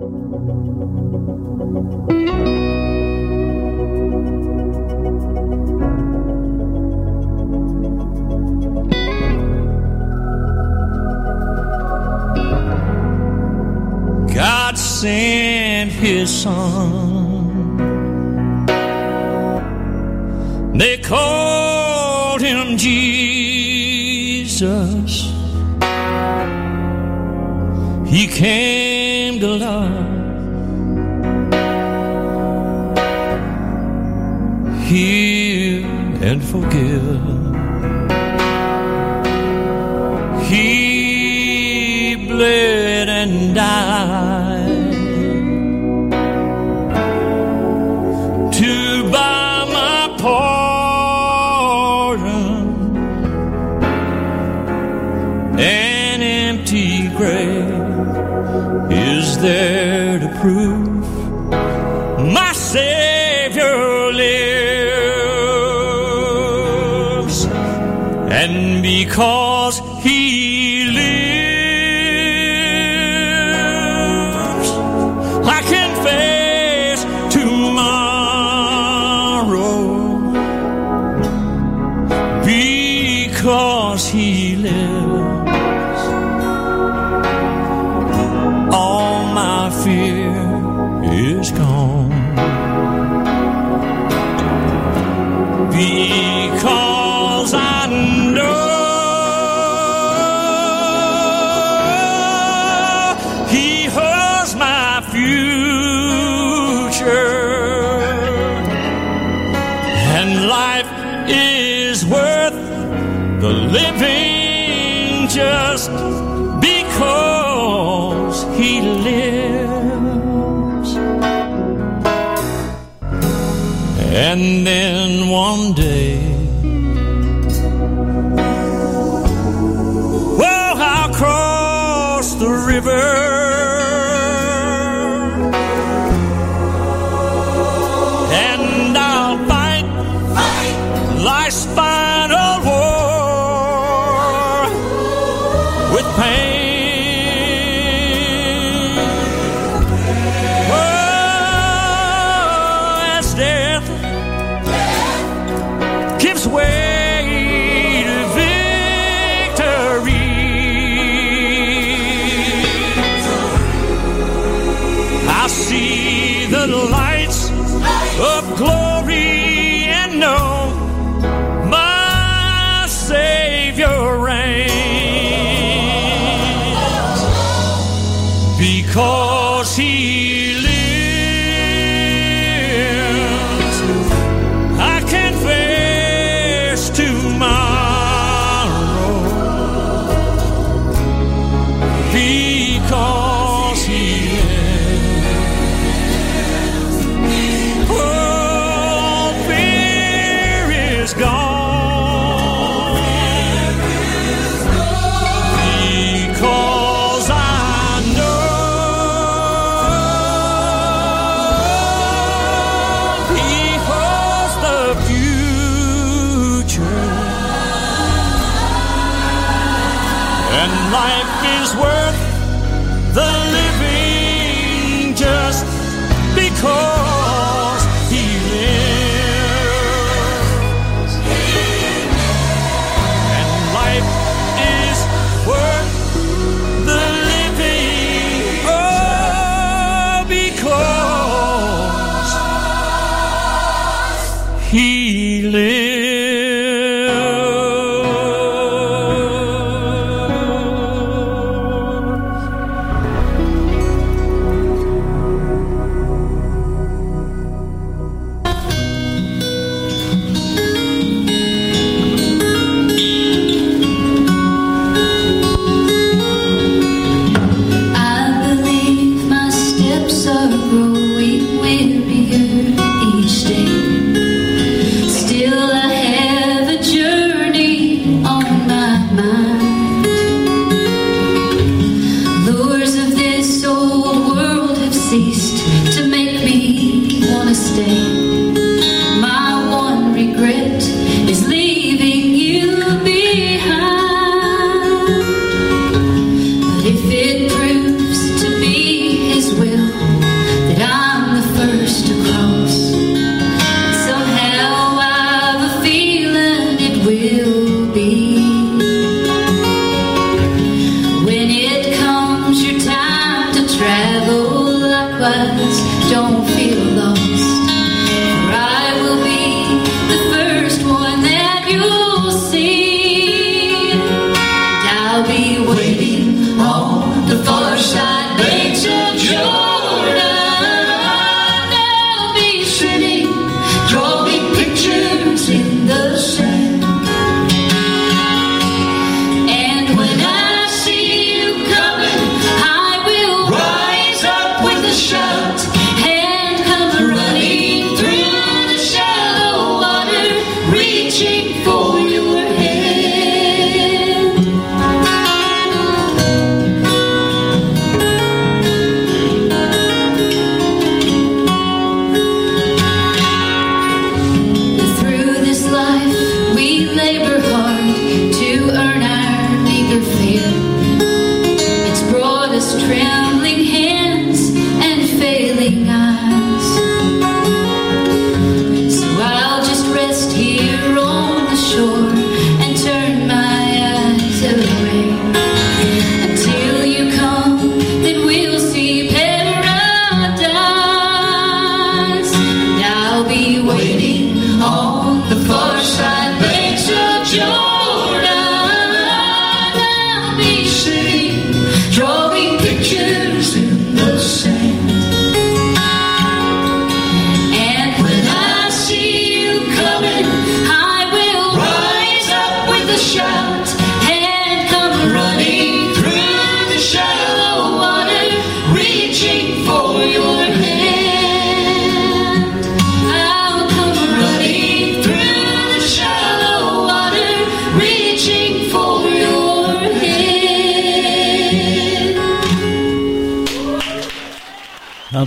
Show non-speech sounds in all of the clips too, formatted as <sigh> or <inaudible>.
God sent his son. They called him Jesus. He came. call. life is worth the living just because.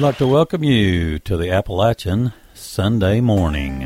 Like to welcome you to the Appalachian Sunday morning.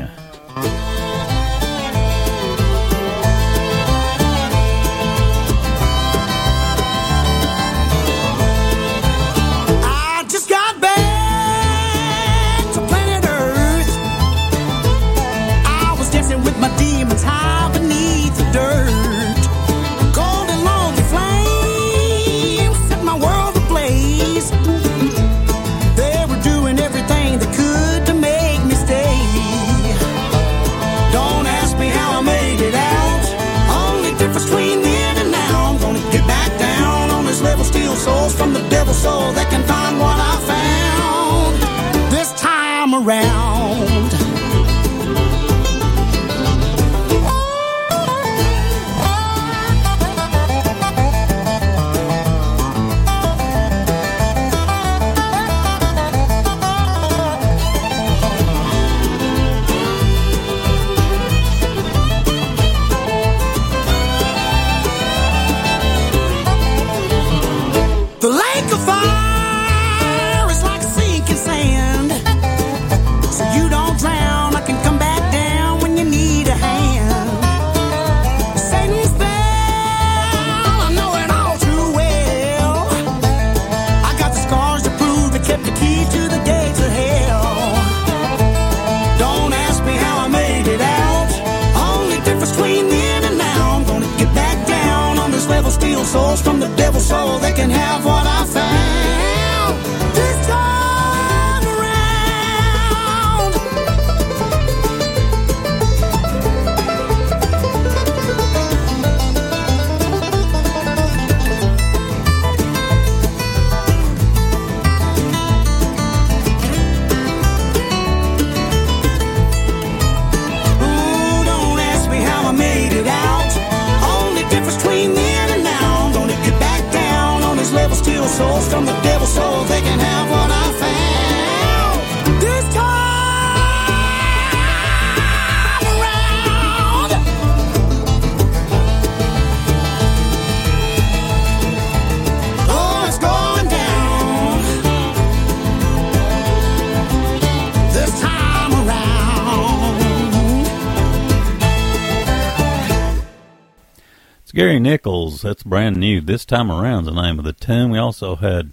Gary Nichols, that's brand new. This time around, the name of the tune. We also had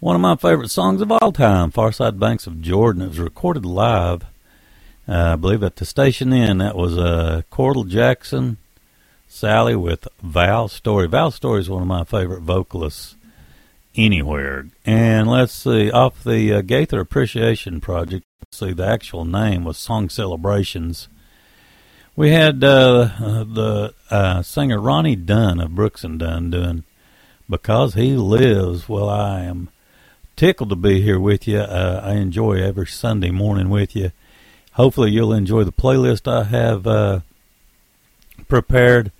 one of my favorite songs of all time, Farside Banks of Jordan. It was recorded live, uh, I believe, at the Station Inn. That was uh, Cordle Jackson, Salley with Val Storey. Val Storey is one of my favorite vocalists anywhere. And let's see, off the uh, Gaither Appreciation Project, see, the actual name was Song Celebrations. We had uh, the uh, singer Ronnie Dunn of Brooks and Dunn doing Because He Lives. Well, I am tickled to be here with you. Uh, I enjoy every Sunday morning with you. Hopefully, you'll enjoy the playlist I have uh, prepared.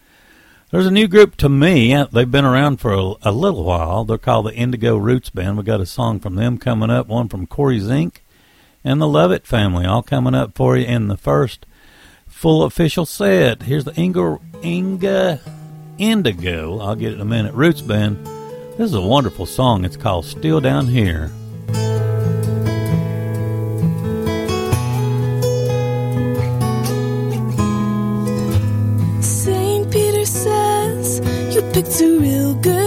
There's a new group to me. They've been around for a, a, little while. They're called the Indigo Roots Band. We got a song from them coming up, one from Corey Zink and the Lovett family, all coming up for you in the first full official set. Here's the Inga, Inga Indigo. I'll get it in a minute. Roots Band. This is a wonderful song. It's called Still Down Here. St. Peter says you picked a real good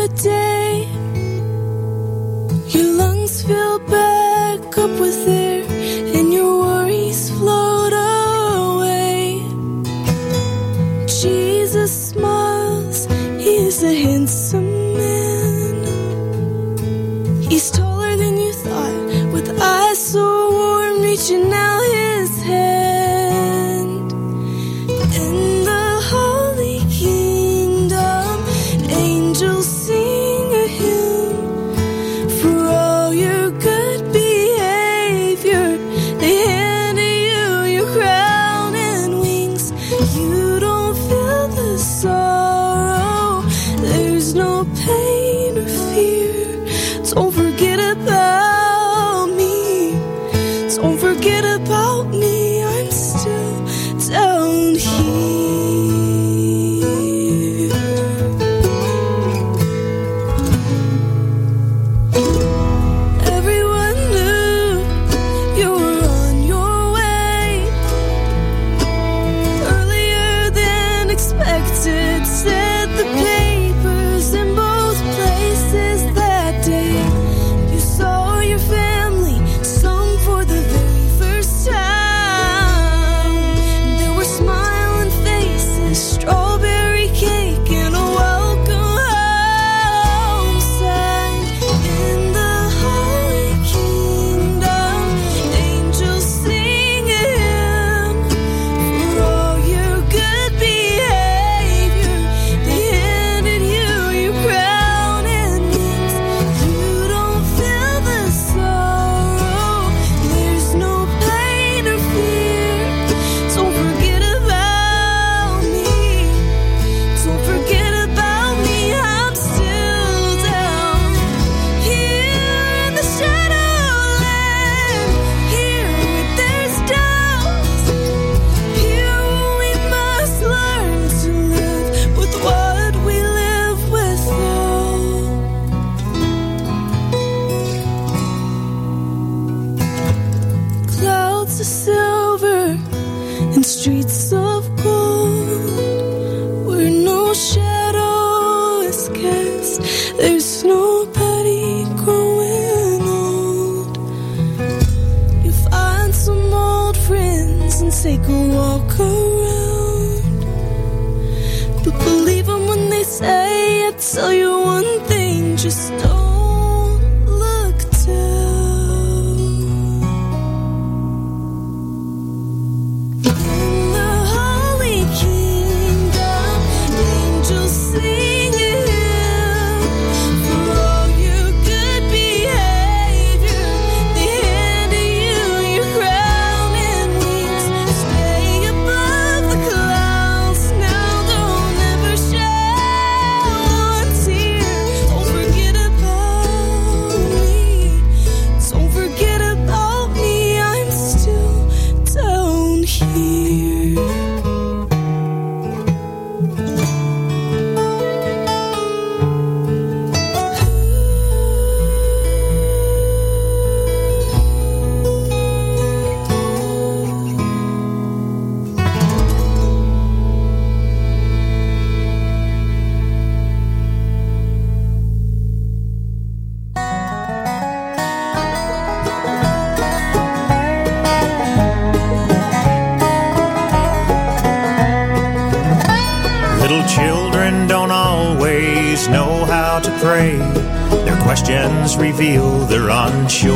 questions reveal they're unsure.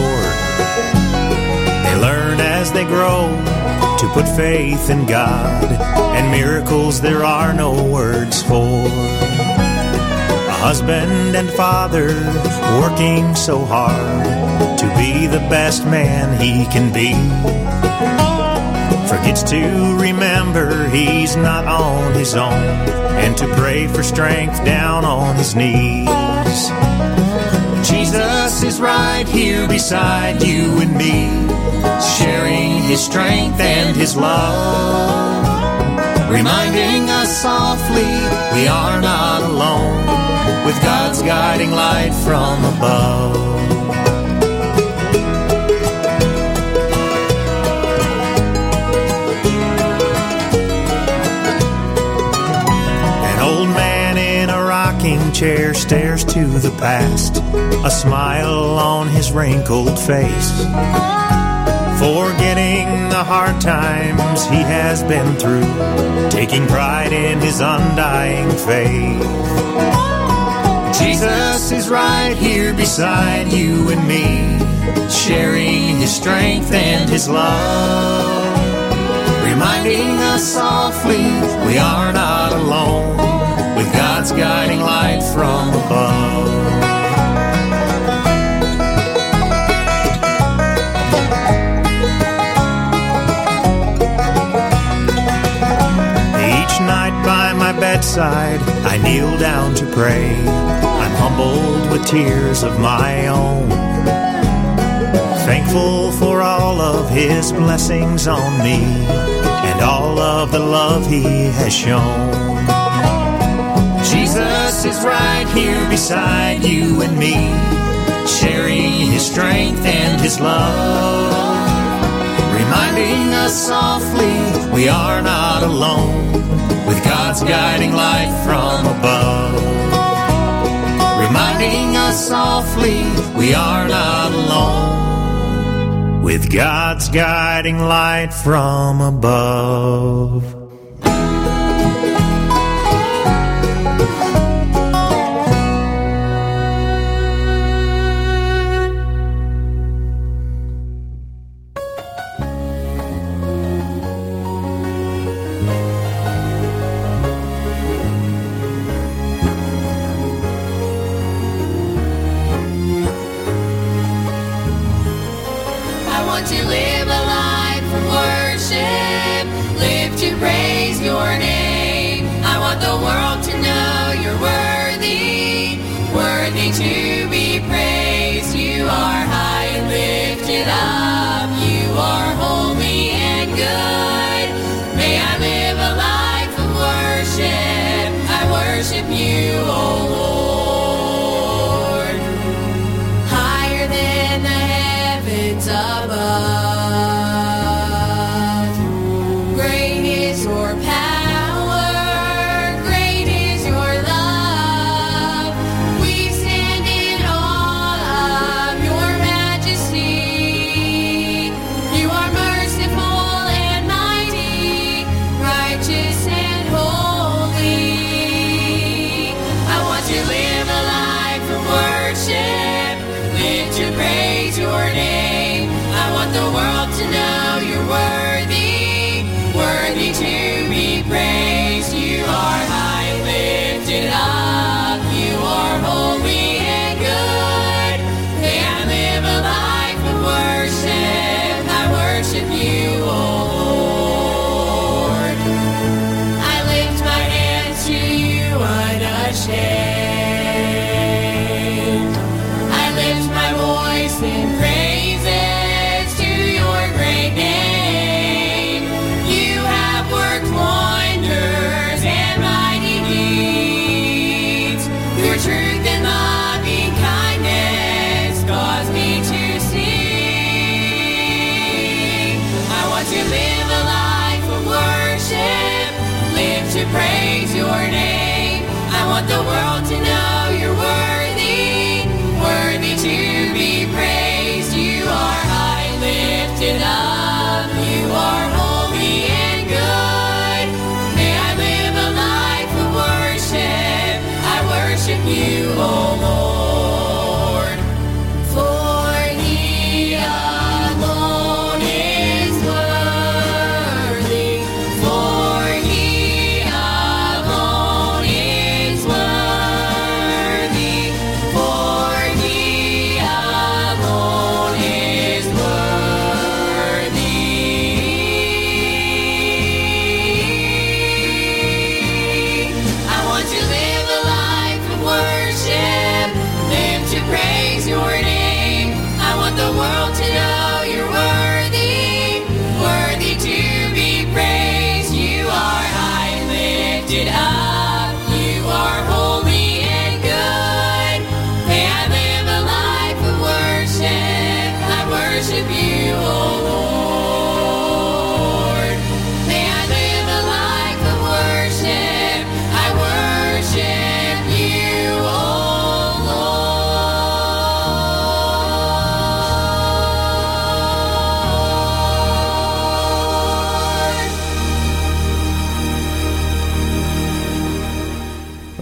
They learn as they grow to put faith in God, and miracles there are no words for. A husband and father working so hard to be the best man he can be. Forgets to remember he's not on his own and to pray for strength down on his knees. Right here beside you and me, sharing his strength and his love, reminding us softly we are not alone with God's guiding light from above. An old man in a rocking chair stares to the past, a smile on his wrinkled face. Forgetting the hard times he has been through, taking pride in his undying faith. Jesus is right here beside you and me, sharing his strength and his love, reminding us softly we are not alone with God's guiding light from above. Bedside, I kneel down to pray. I'm humbled with tears of my own. Thankful for all of his blessings on me and all of the love he has shown. Jesus is right here beside you and me, sharing his strength and his love reminding us softly we are not alone with God's guiding light from above. Reminding us softly we are not alone with God's guiding light from above.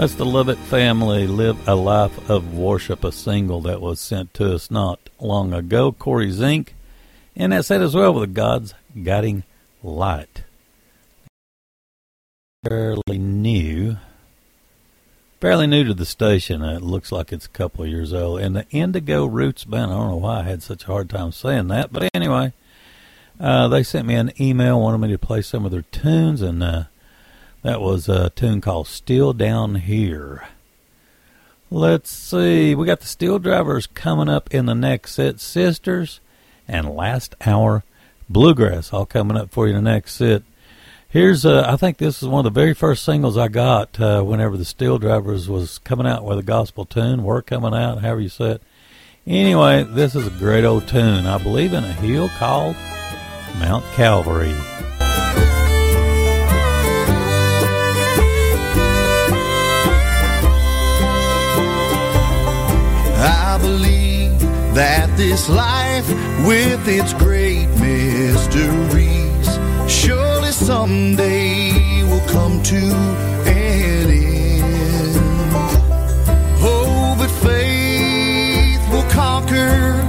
That's the Lovett family live a life of worship, a single that was sent to us not long ago. Corey Zink, and that said as well with God's guiding light. Fairly new, fairly new to the station. It looks like it's a couple of years old. And the Indigo Roots band. I don't know why I had such a hard time saying that, but anyway, uh, they sent me an email, wanted me to play some of their tunes, and uh, that was a tune called Still Down Here. Let's see. We got the SteelDrivers coming up in the next set. Sisters and Last Hour Bluegrass all coming up for you in the next set. Here's, uh, I think this is one of the very first singles I got uh, whenever the SteelDrivers was coming out with a gospel tune. We're coming out, however you say it. Anyway, this is a great old tune. I believe in a hill called Mount Calvary. I believe that this life with its great mysteries surely someday will come to an end. Oh, but faith will conquer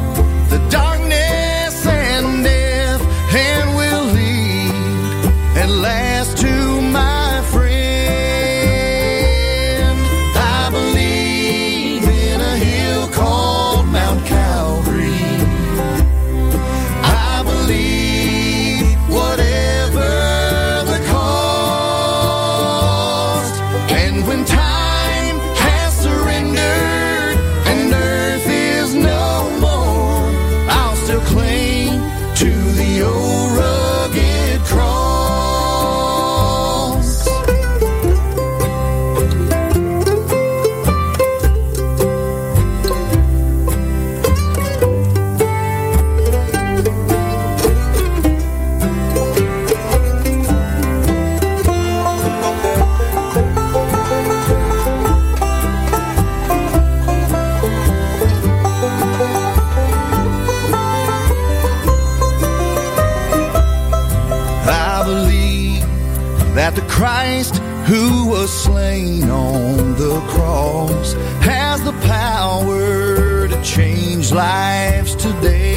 slain on the cross has the power to change lives today.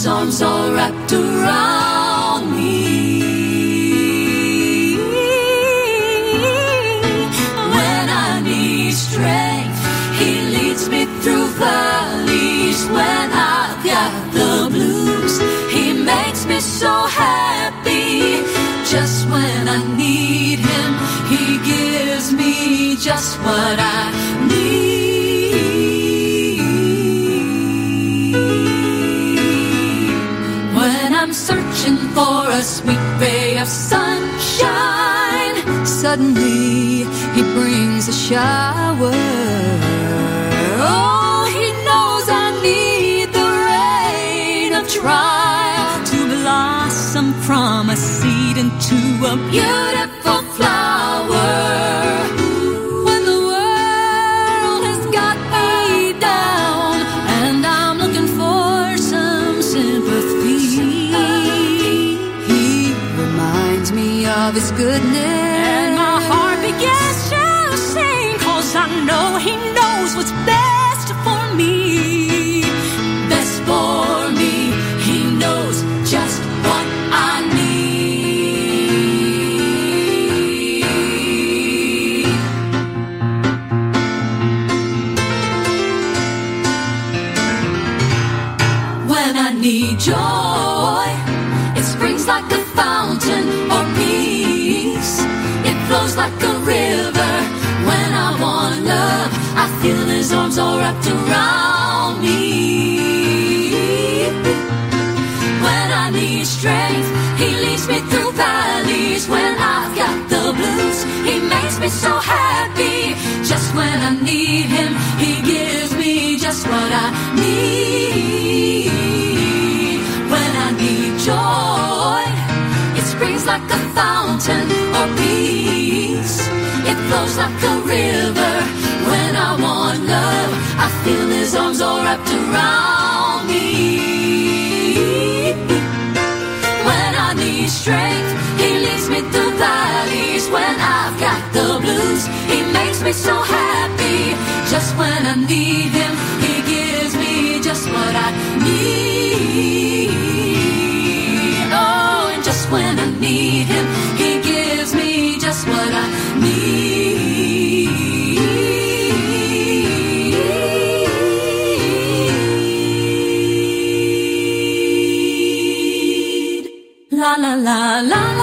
His arms all wrapped around me. When I need strength, he leads me through valleys. When I've got the blues, he makes me so happy. Just when I need him, he gives me just what I need. I'm searching for a sweet ray of sunshine. Suddenly, he brings a shower. Oh, he knows I need the rain of trial to blossom from a seed into a beautiful river. When I want love, I feel his arms all wrapped around me. When I need strength, he leads me through valleys. When I've got the blues, he makes me so happy. Just when I need him, he gives me just what I need. When I need joy, it springs like a fountain flows like a river. When I want love, I feel his arms all wrapped around me. When I need strength, he leads me through valleys. When I've got the blues, he makes me so happy. Just when I need him, he gives me just what I need. Oh, and just when I need him, he gives me just what I need la la la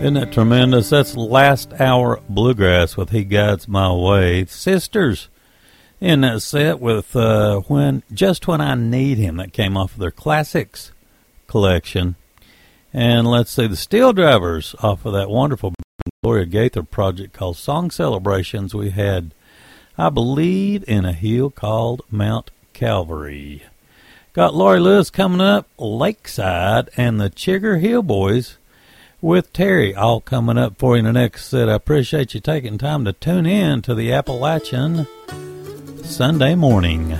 Isn't that tremendous? That's Last Hour Bluegrass with He Guides My Way. Sisters in that set with uh, when Just When I Need Him. That came off of their Classics collection. And let's see, the SteelDrivers off of that wonderful Gloria Gaither project called Song Celebrations. We had, I believe, in a hill called Mount Calvary. Got Laurie Lewis coming up, Lakeside, and the Chigger Hill Boys with Terri, all coming up for you in the next set. I appreciate you taking time to tune in to the Appalachian Sunday morning.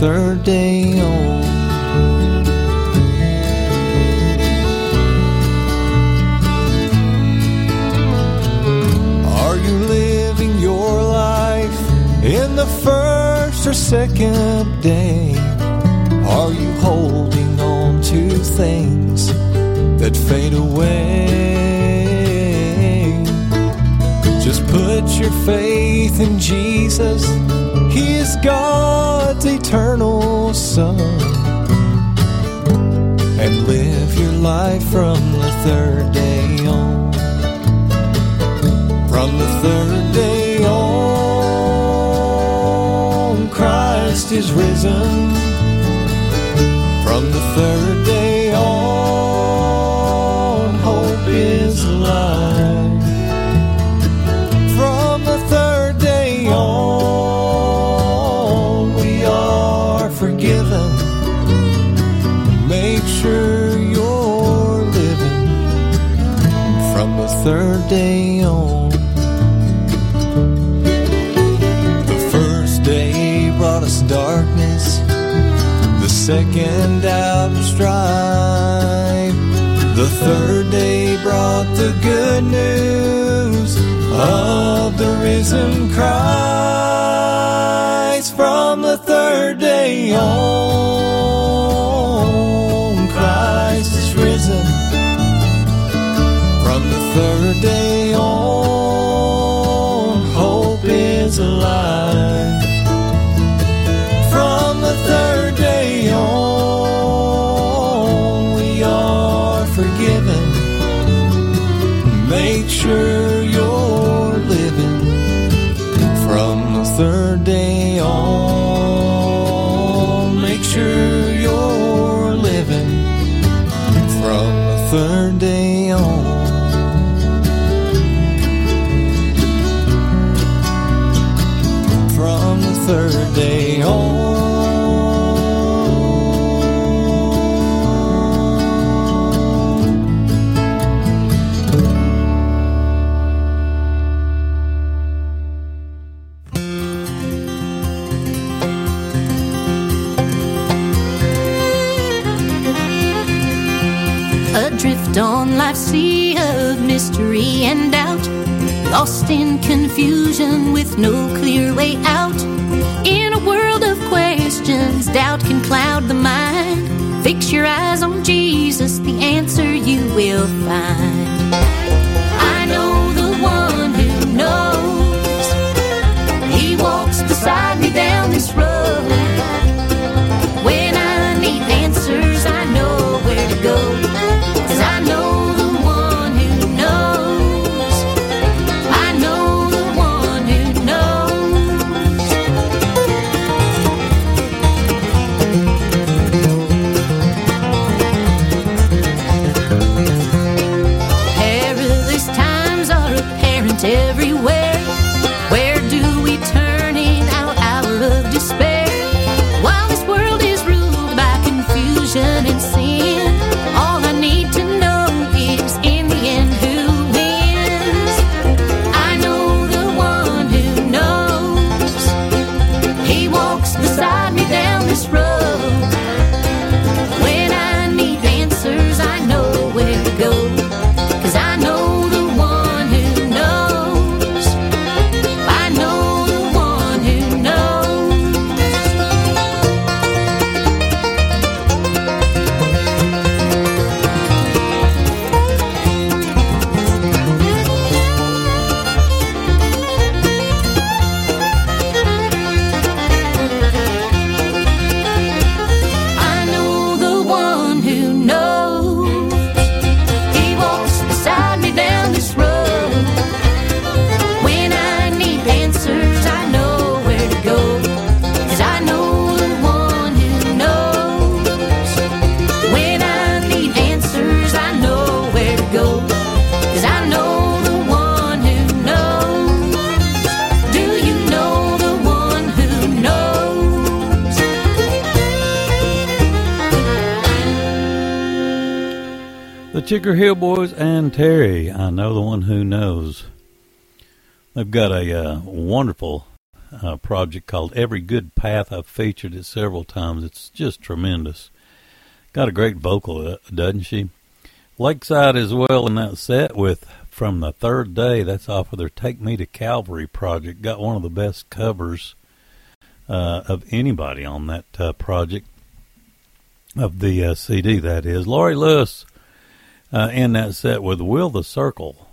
Third day on. Are you living your life in the first or second day? Are you holding on to things that fade away? Just put your faith in Jesus. He is God's eternal Son. And live your life from the third day on. From the third day on, Christ is risen. From the third day on, third day on. The first day brought us darkness, the second out of strife. The third day brought the good news of the risen Christ. From the third day on, Third day on, hope is alive. From the third day on, we are forgiven. Make sure mystery and doubt. Lost in confusion with no clear way out. In a world of questions, doubt can cloud the mind. Fix your eyes on Jesus, the answer you will find. Chigger Hill Boys and Terri. I know the one who knows. They've got a uh, wonderful uh, project called Every Good Path. I've featured it several times. It's just tremendous. Got a great vocal, uh, doesn't she? Lakeside as well in that set with From the Third Day. That's off of their Take Me to Calvary project. Got one of the best covers uh, of anybody on that uh, project of the uh, CD. That is Laurie Lewis uh, in that set with Will the Circle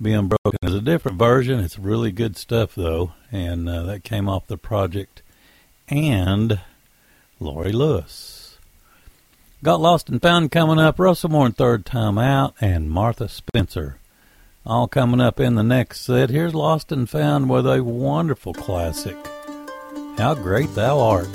be unbroken. It's a different version. It's really good stuff though, and uh, that came off the project. And Laurie Lewis got lost and found coming up. Russell Moore IIIrd Tyme Out, and Martha Spencer. All coming up in the next set. Here's Lost and Found with a wonderful classic. How great thou art.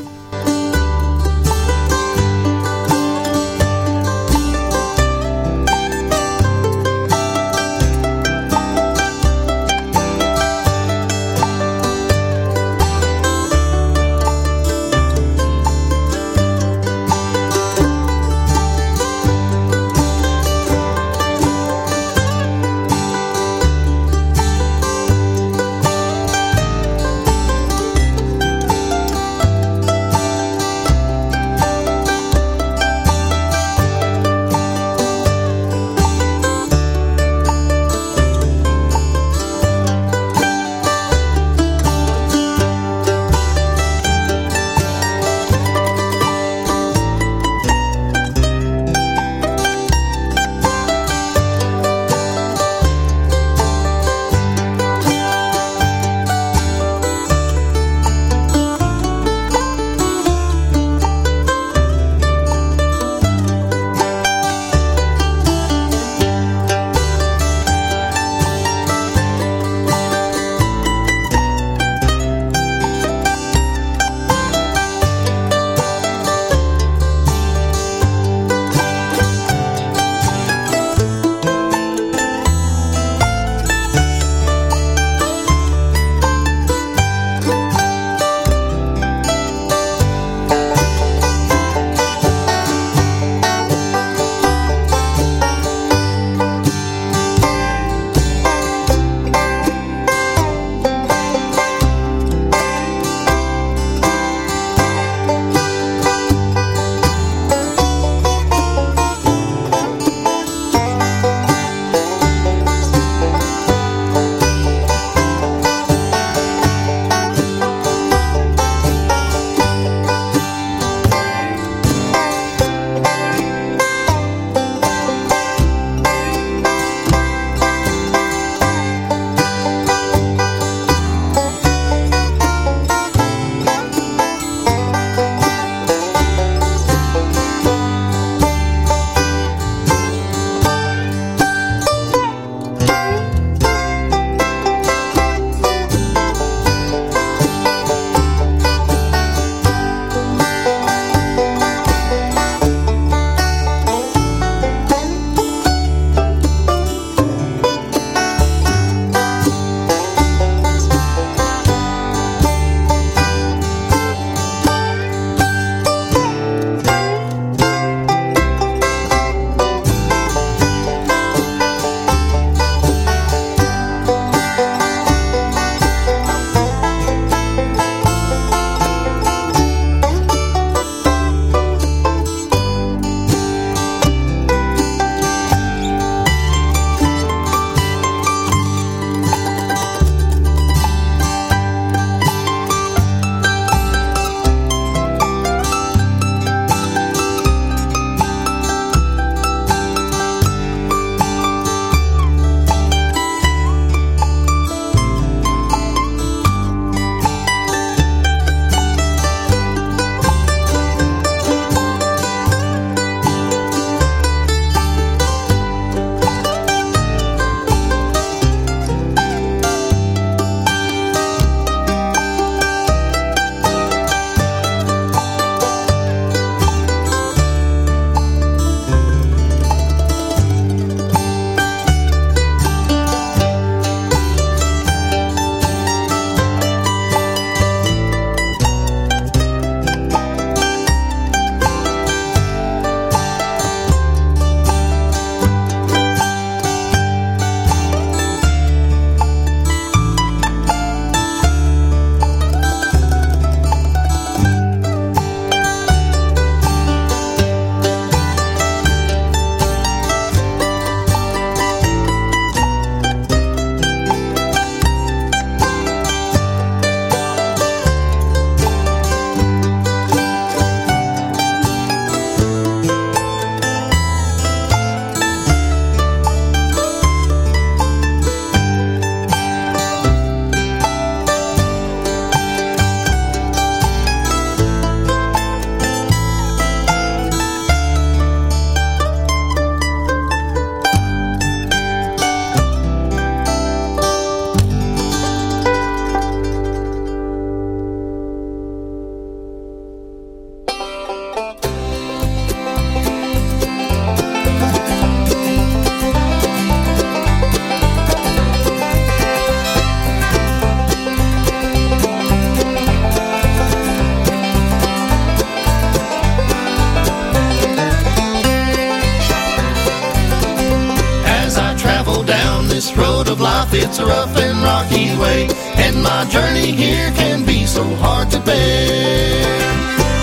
This road of life, it's a rough and rocky way. And my journey here can be so hard to bear.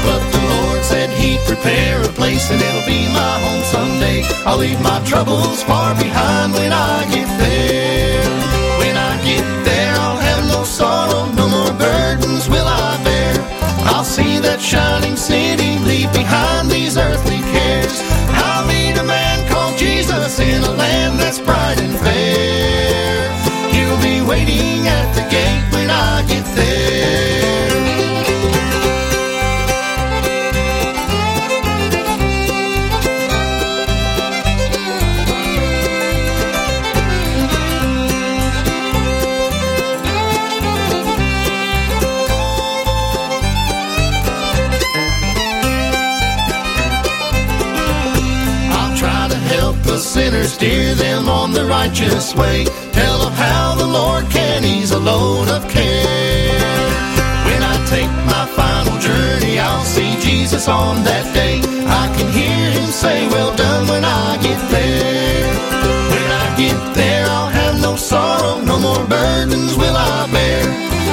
But the Lord said He'd prepare a place and it'll be my home someday. I'll leave my troubles far behind when I get there. When I get there, I'll have no sorrow, no more burdens will I bear. I'll see that shining city, leave behind these earthly cares. I'll meet a man Jesus in a land that's bright and fair. He'll be waiting at the gate steer them on the righteous way. Tell them how the Lord can ease a load of care. When I take my final journey, I'll see Jesus on that day. I can hear him say, Well done when I get there. When I get there, I'll have no sorrow, no more burdens will I bear.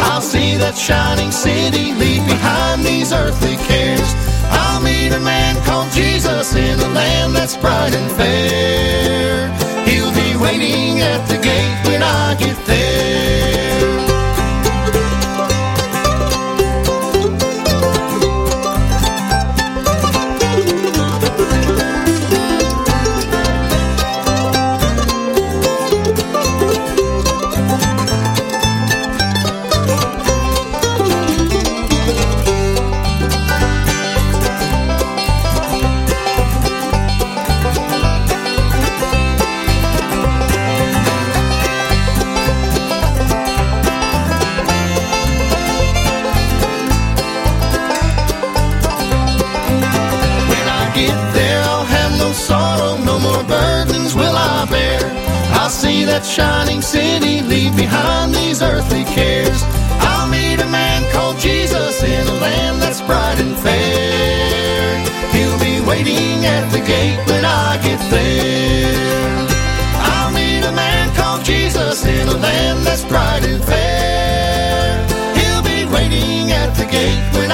I'll see that shining city, leave behind these earthly cares. I'll meet a man called Jesus in a land that's bright and fair. He'll be waiting at the gate when I get there. At the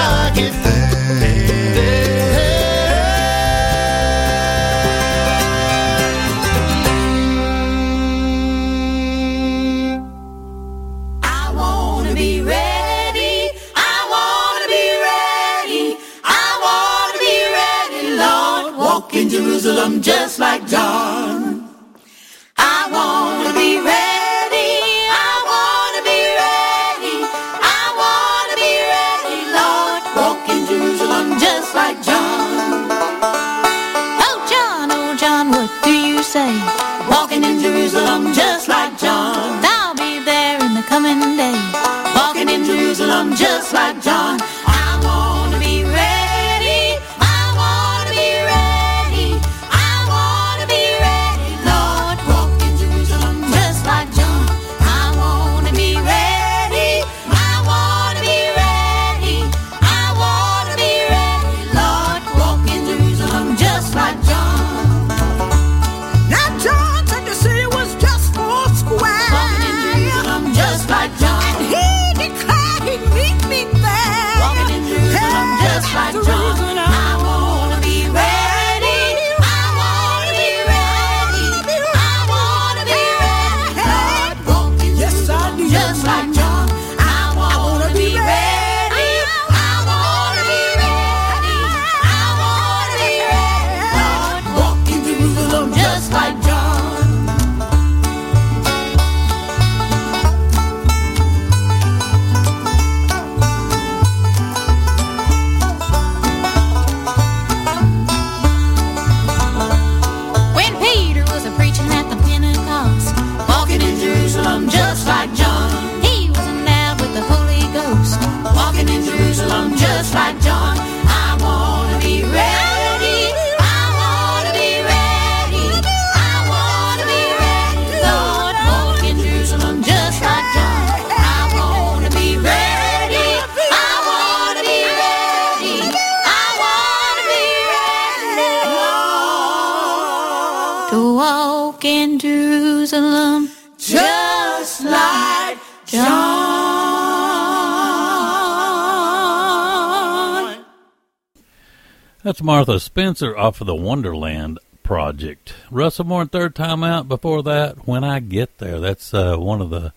Martha Spencer off of the Wonderland Project. Russell Moore, IIIrd Tyme Out. Before that, When I Get There. That's uh, one of the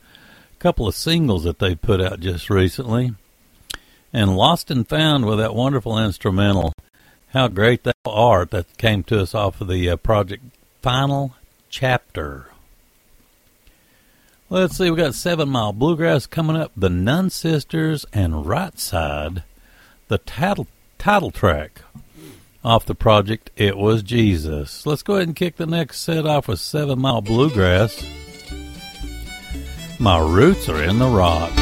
couple of singles that they put out just recently. And Lost and Found with that wonderful instrumental. How great Thou art that came to us off of the uh, project Final Chapter. Let's see, we got Seven Mile Bluegrass coming up, the Nunn Sisters, and Right Side, the title, title track off the project It Was Jesus. Let's go ahead and kick the next set off with Seven Mile Bluegrass. My roots are in the rock.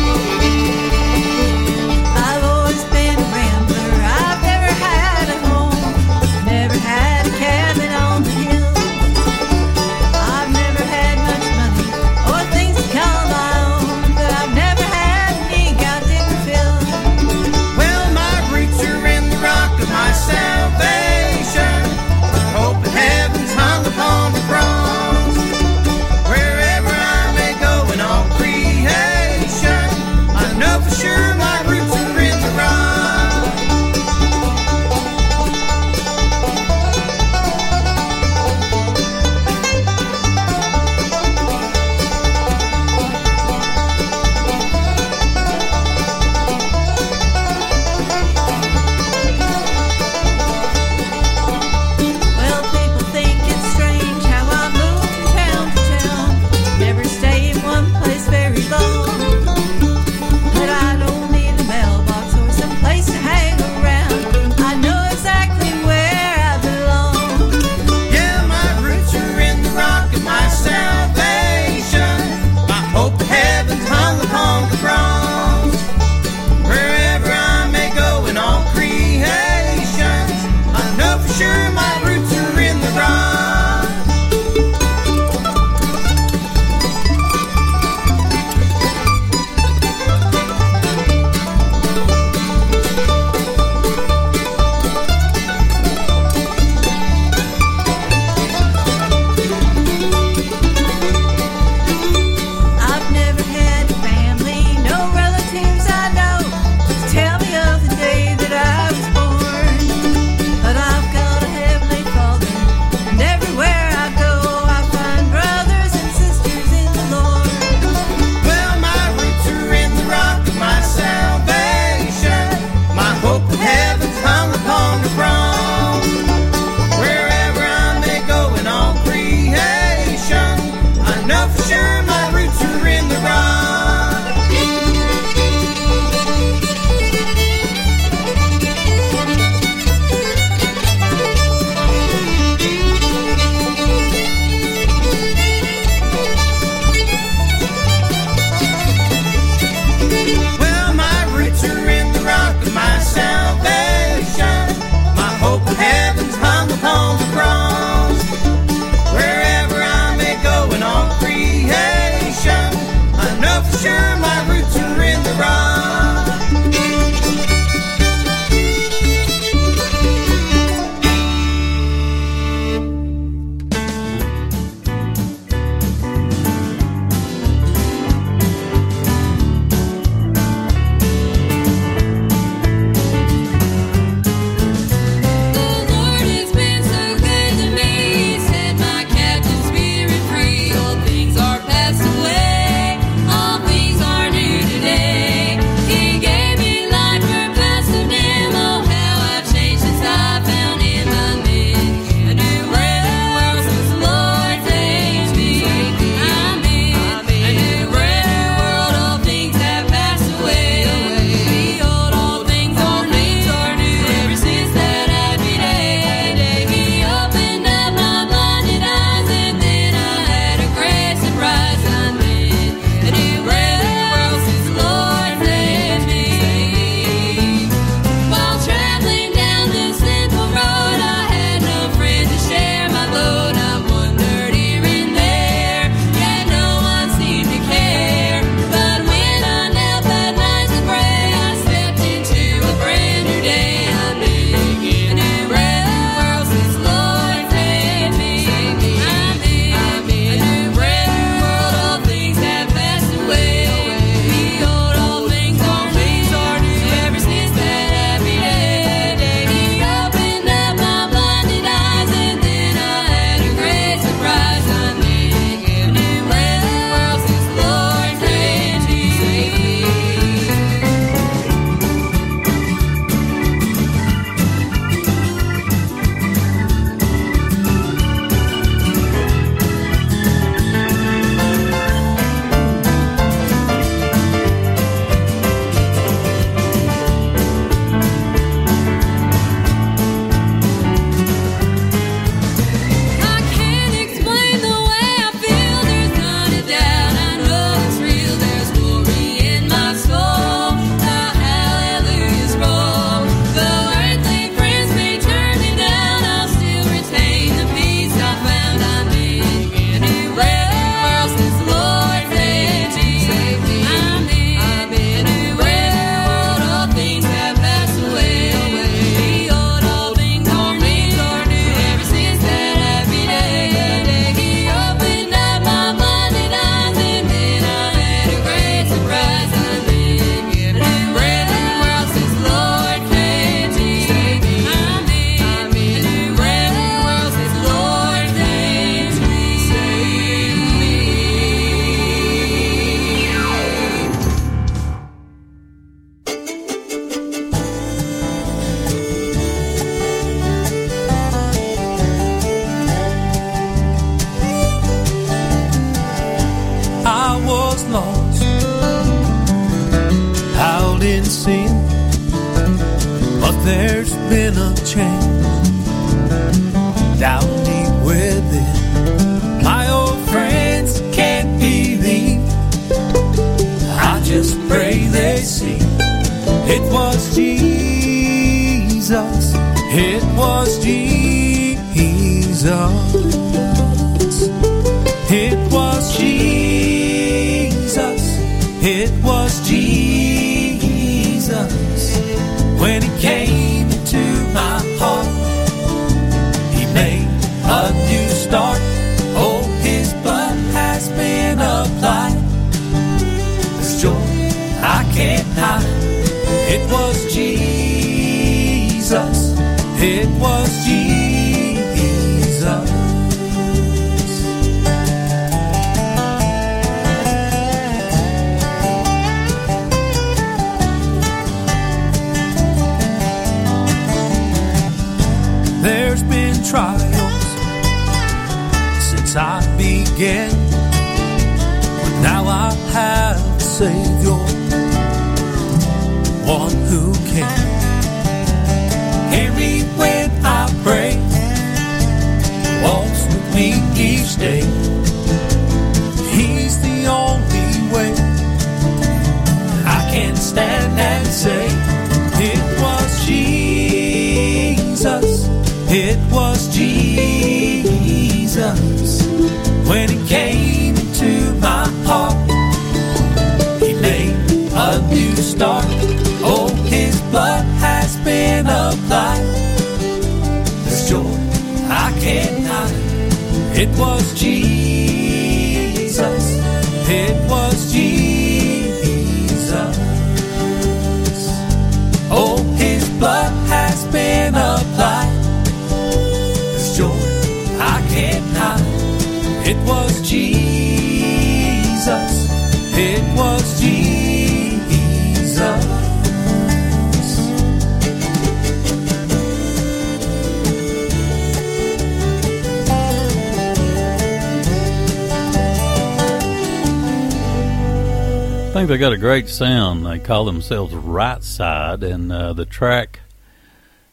Sound. They call themselves Right Side, and uh, the track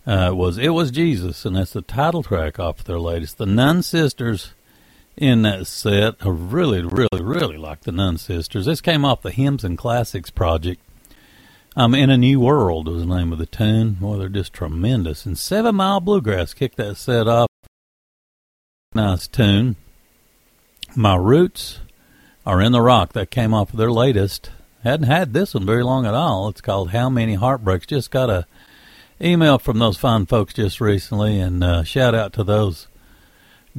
uh, was "It Was Jesus," and that's the title track off their latest. The Nunn Sisters in that set, I really, really, really like the Nunn Sisters. This came off the Hymns and Classics project. I'm um, in a New World was the name of the tune. Boy, they're just tremendous. And Seven Mile Bluegrass kicked that set off. Nice tune. My Roots are in the Rock. That came off of their latest. Hadn't had this one very long at all. It's called How Many Heartbreaks. Just got a email from those fine folks just recently, and uh, shout out to those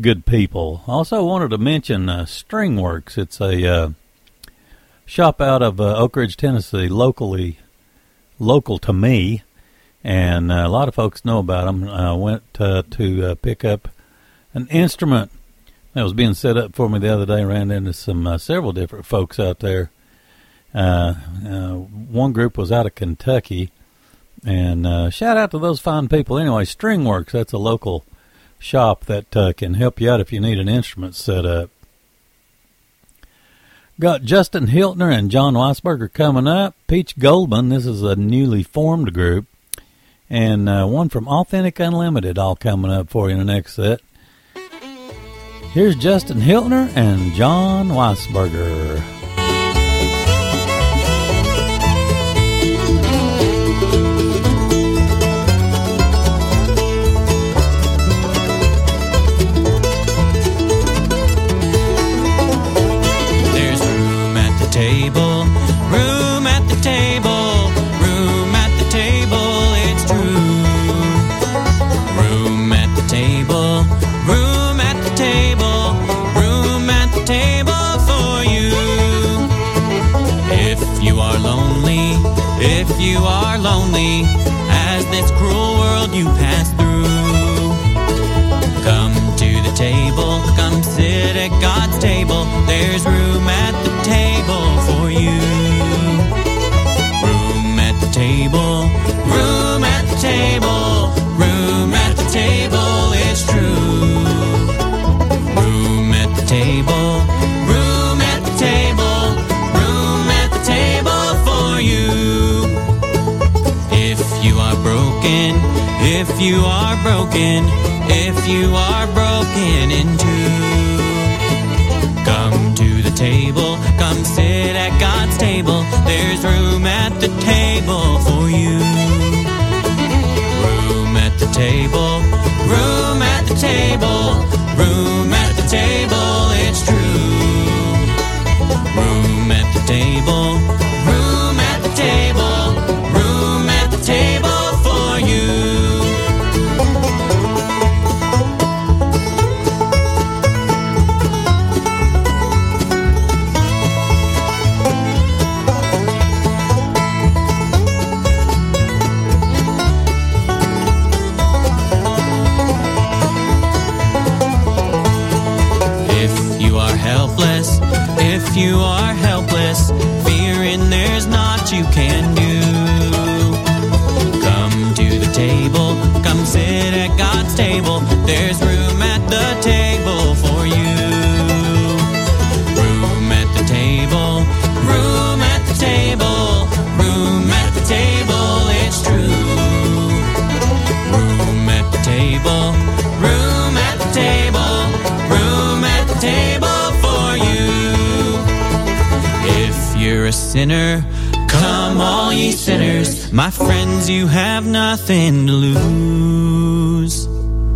good people. Also wanted to mention uh, Stringworks. It's a uh, shop out of uh, Oak Ridge, Tennessee, locally local to me, and uh, a lot of folks know about them. I went uh, to uh, pick up an instrument that was being set up for me the other day. Ran into some several different folks out there. Uh, uh, one group was out of Kentucky, and uh, shout out to those fine people. Anyway, Stringworks, that's a local shop that uh, can help you out if you need an instrument set up. Got Justin Hiltner and Jon Weisberger coming up. Peach Goldman, this is a newly formed group. And uh, one from Authentic Unlimited, all coming up for you in the next set. Here's Justin Hiltner and Jon Weisberger. Table, room at the table, room at the table, it's true. Room at the table, room at the table, room at the table for you. If you are lonely, if you are lonely, as this cruel world you pass through. Come to the table, come sit at God's table. There's room at table for you. Room at the table, room at the table, room at the table, it's true. Room at the table, room at the table, room at the table for you. If you are broken, if you are broken, if you are broken in two table. Come sit at God's table. There's room at the table for you. Room at the table. Room at the table. Room at the table. It's true. Room at the table if you are helpless, fearing there's not you can do. Come to the table, come sit at God's table sinner. Come, all ye sinners, my friends, you have nothing to lose.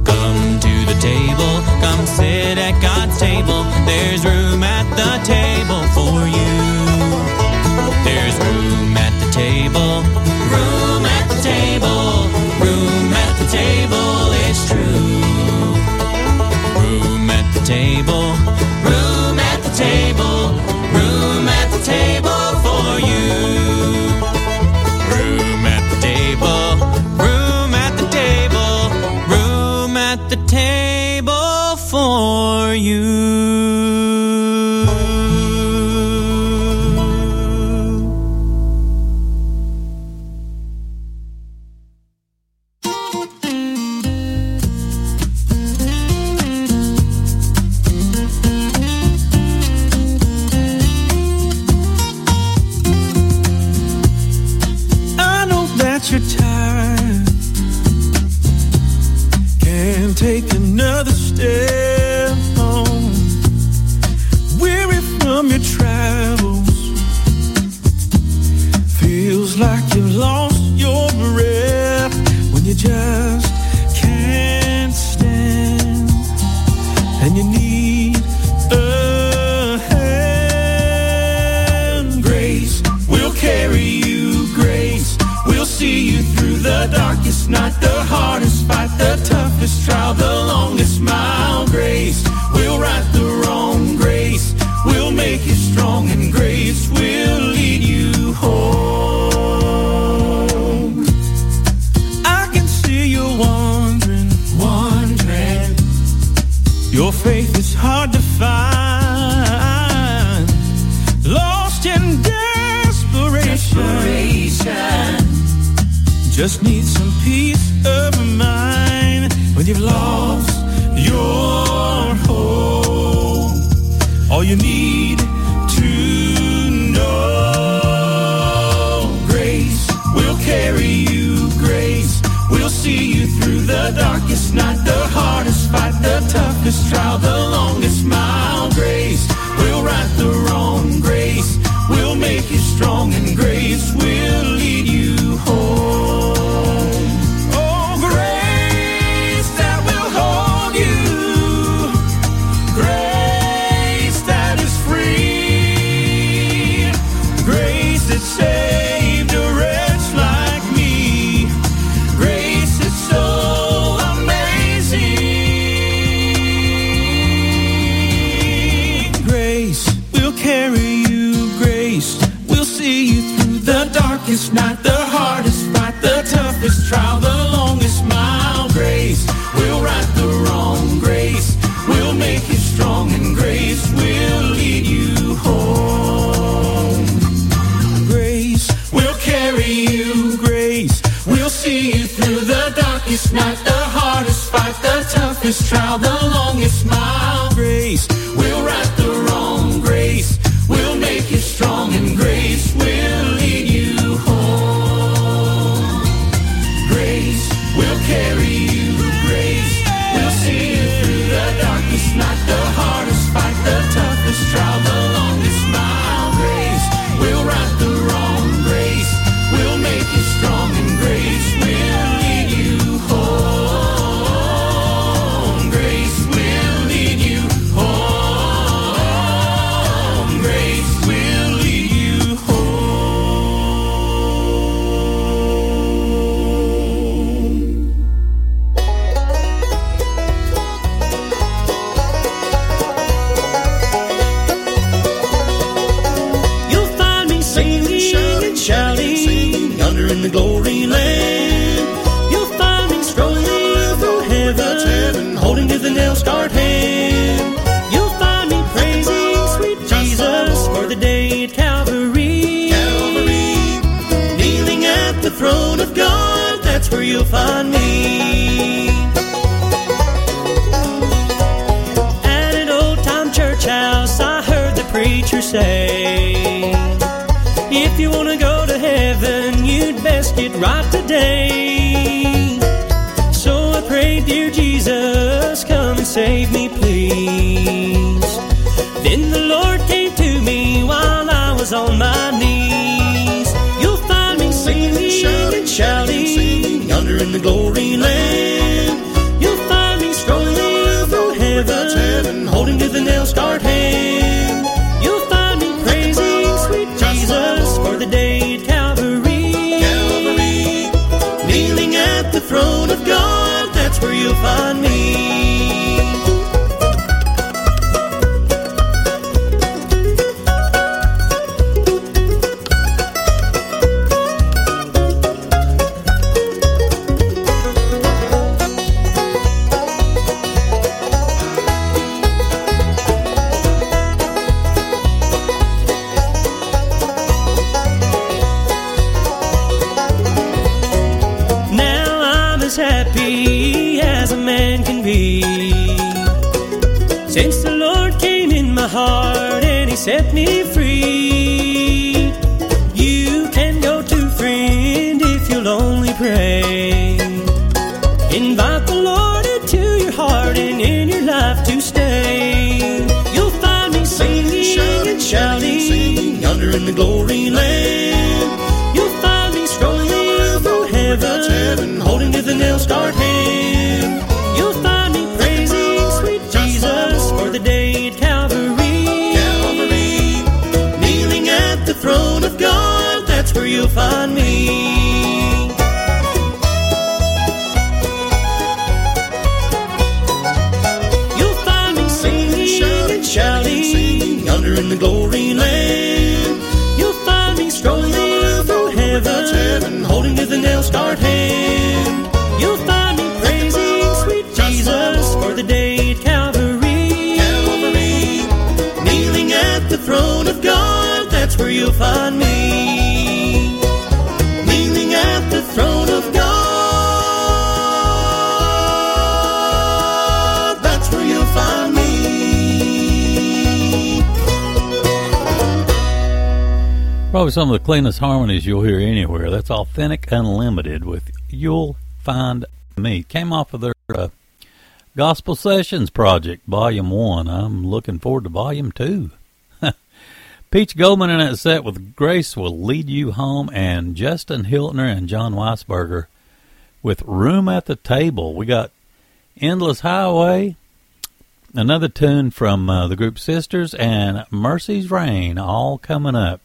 Come to the table, come sit at God's table. There's room at the table cleanest harmonies you'll hear anywhere. That's Authentic Unlimited with You'll Find Me. Came off of their uh, Gospel Sessions project, Volume 1. I'm looking forward to Volume 2. <laughs> Peach Goldman in that set with Grace Will Lead You Home, and Justin Hiltner and Jon Weisberger with Room at the Table. We got Endless Highway, another tune from uh, the group Sisters, and Mercy's Rain, all coming up.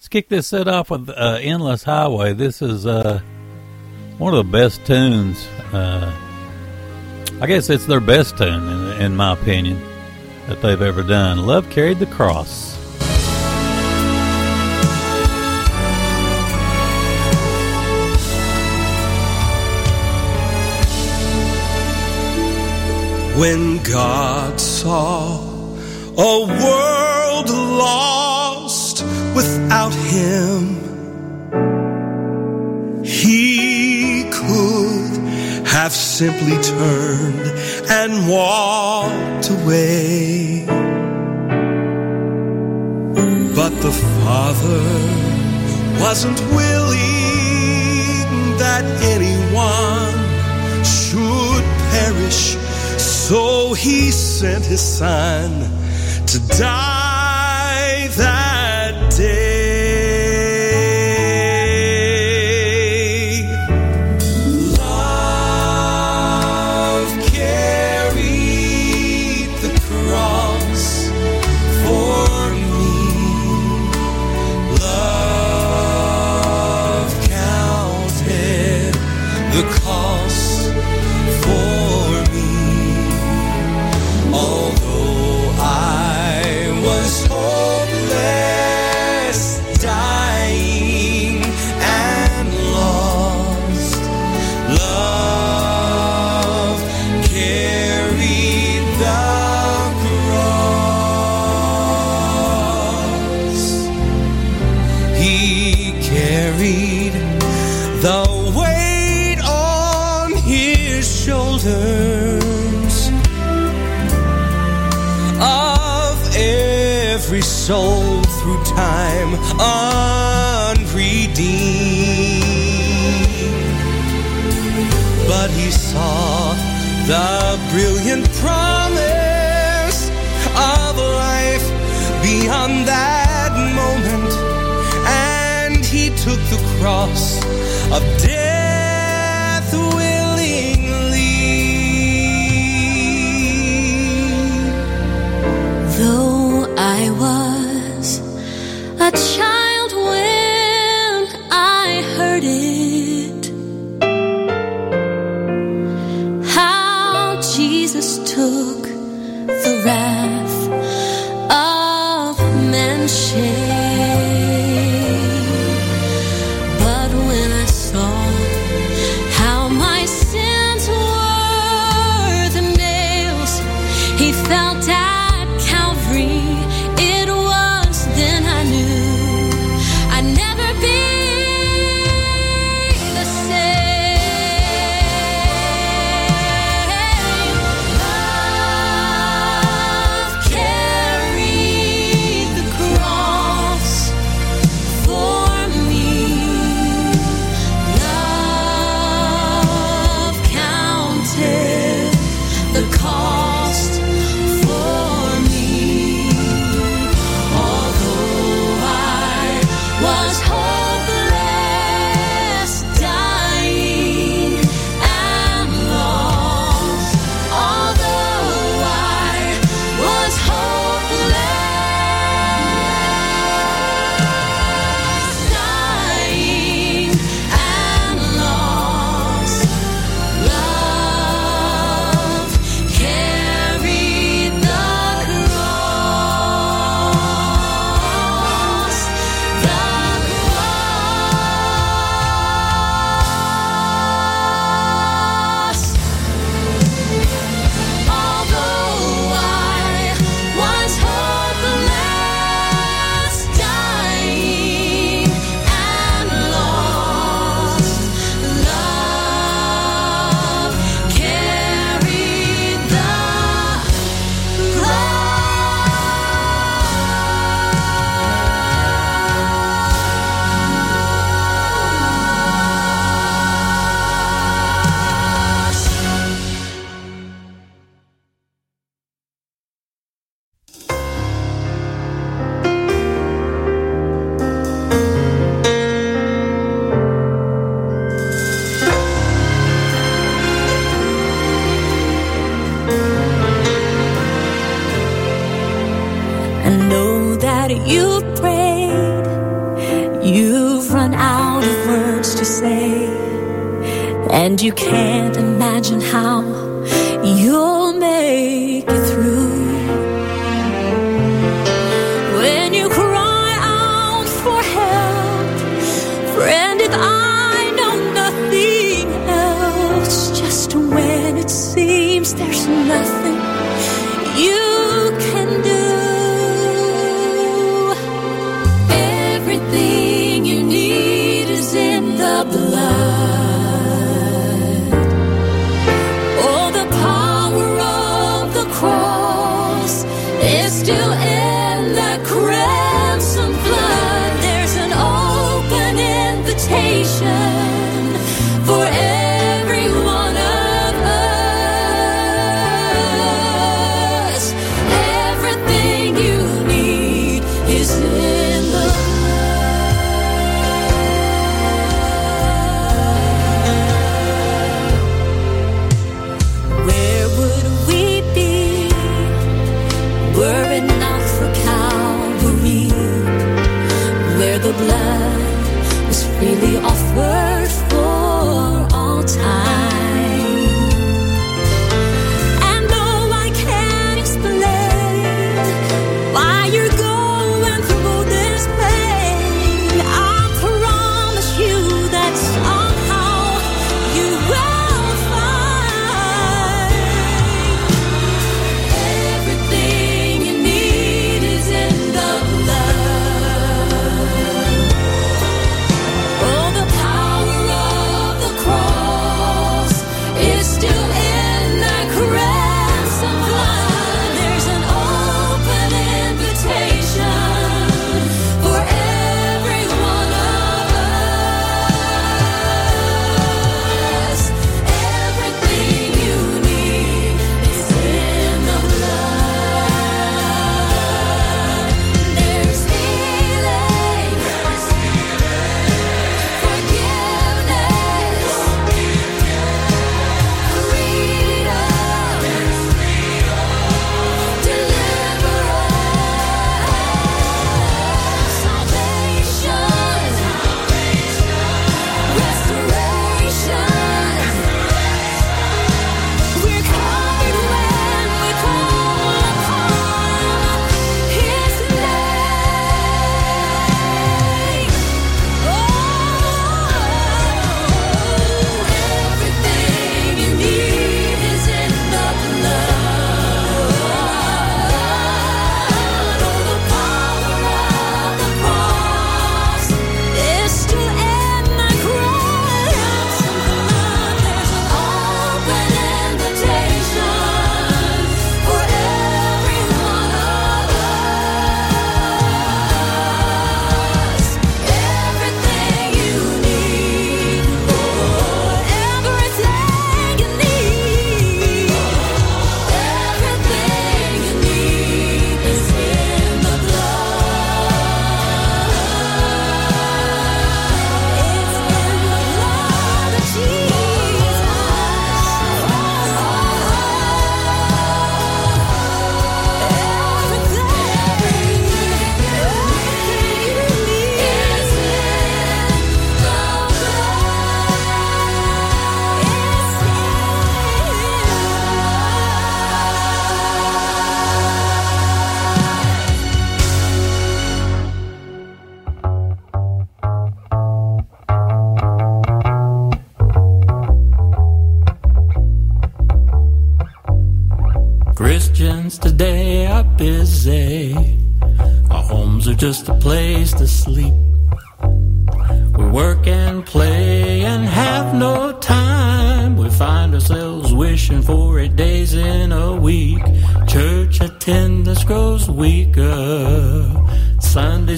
Let's kick this set off with uh, Endless Highway. This is uh, one of the best tunes. Uh, I guess it's their best tune, in, in my opinion, that they've ever done. Love Carried the Cross. When God saw a world lost without Him, He could have simply turned and walked away. But the Father wasn't willing that anyone should perish. So he sent his son to die that soul through time unredeemed. But he saw the brilliant promise of life beyond that moment, and he took the cross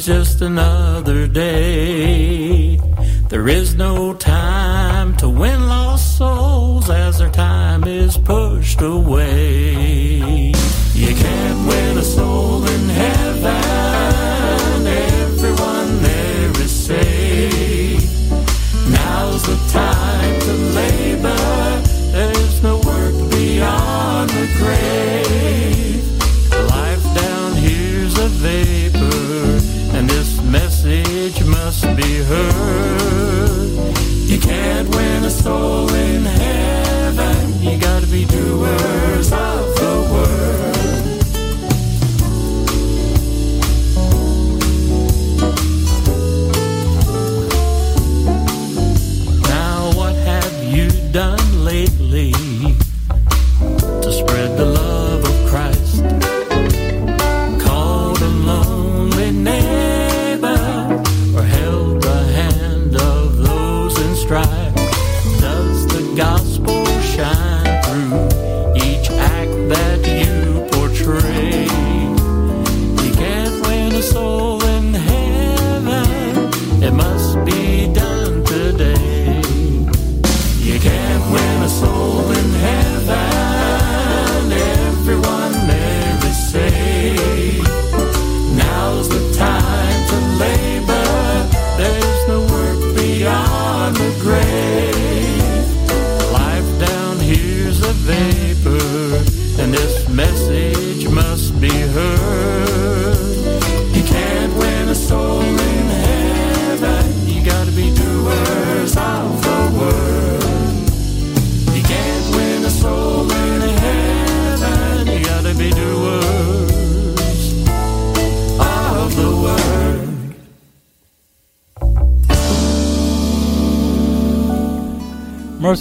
Just another day. There is no time to win lost souls as their time is pushed away.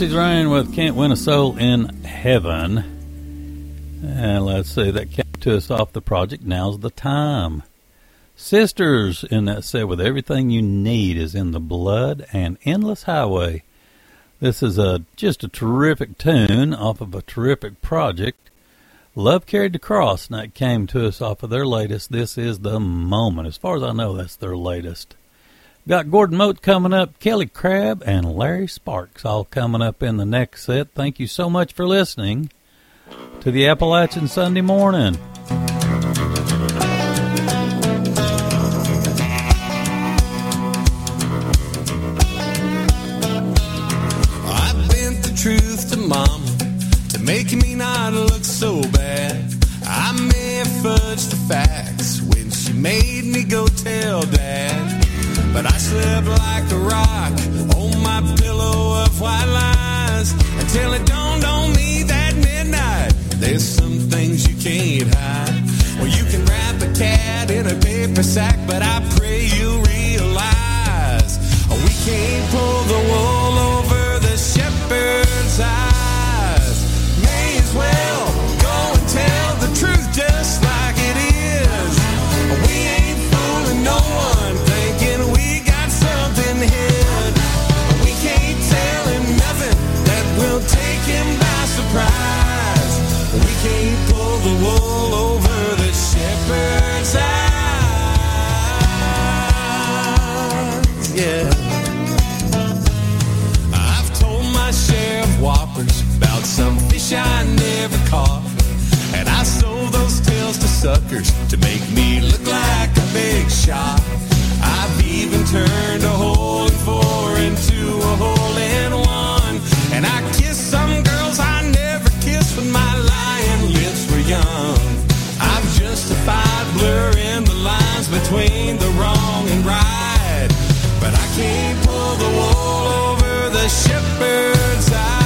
Mercy's Reign with Can't Win a Soul in Heaven. And let's see, that came to us off the project Now's the Time. Sisters in that set with Everything You Need is in the Blood and Endless Highway. This is a just a terrific tune off of a terrific project. Love Carried the Cross, and that came to us off of their latest. This is the moment. As far as I know, that's their latest. Got Gordon Mote coming up, Kelly Crabb, and Larry Sparks all coming up in the next set. Thank you so much for listening to the Appalachian Sunday morning. I bent the truth to mama to make me not look so bad. I may have fudged the facts when she made me go tell dad. But I slept like a rock on my pillow of white lies until it dawned on me that midnight. There's some things you can't hide. Well, you can wrap a cat in a paper sack, but I pray you realize we can't pull the wool I never caught. And I sold those tails to suckers to make me look like a big shot. I've even turned a hole in four into a hole in one. And I kissed some girls I never kissed when my lion lips were young. I've justified blurring the lines between the wrong and right. But I can't pull the wool over the shepherd's eyes.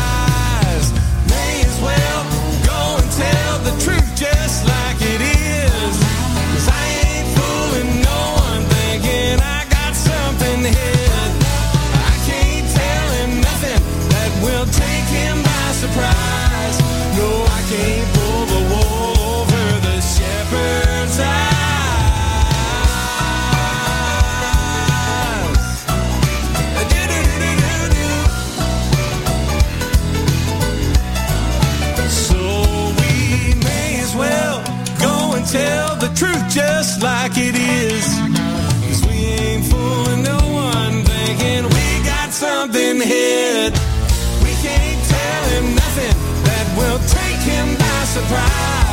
truth just like it is. Cause we ain't fooling no one, thinking we got something hid. We can't tell him nothing that will take him by surprise.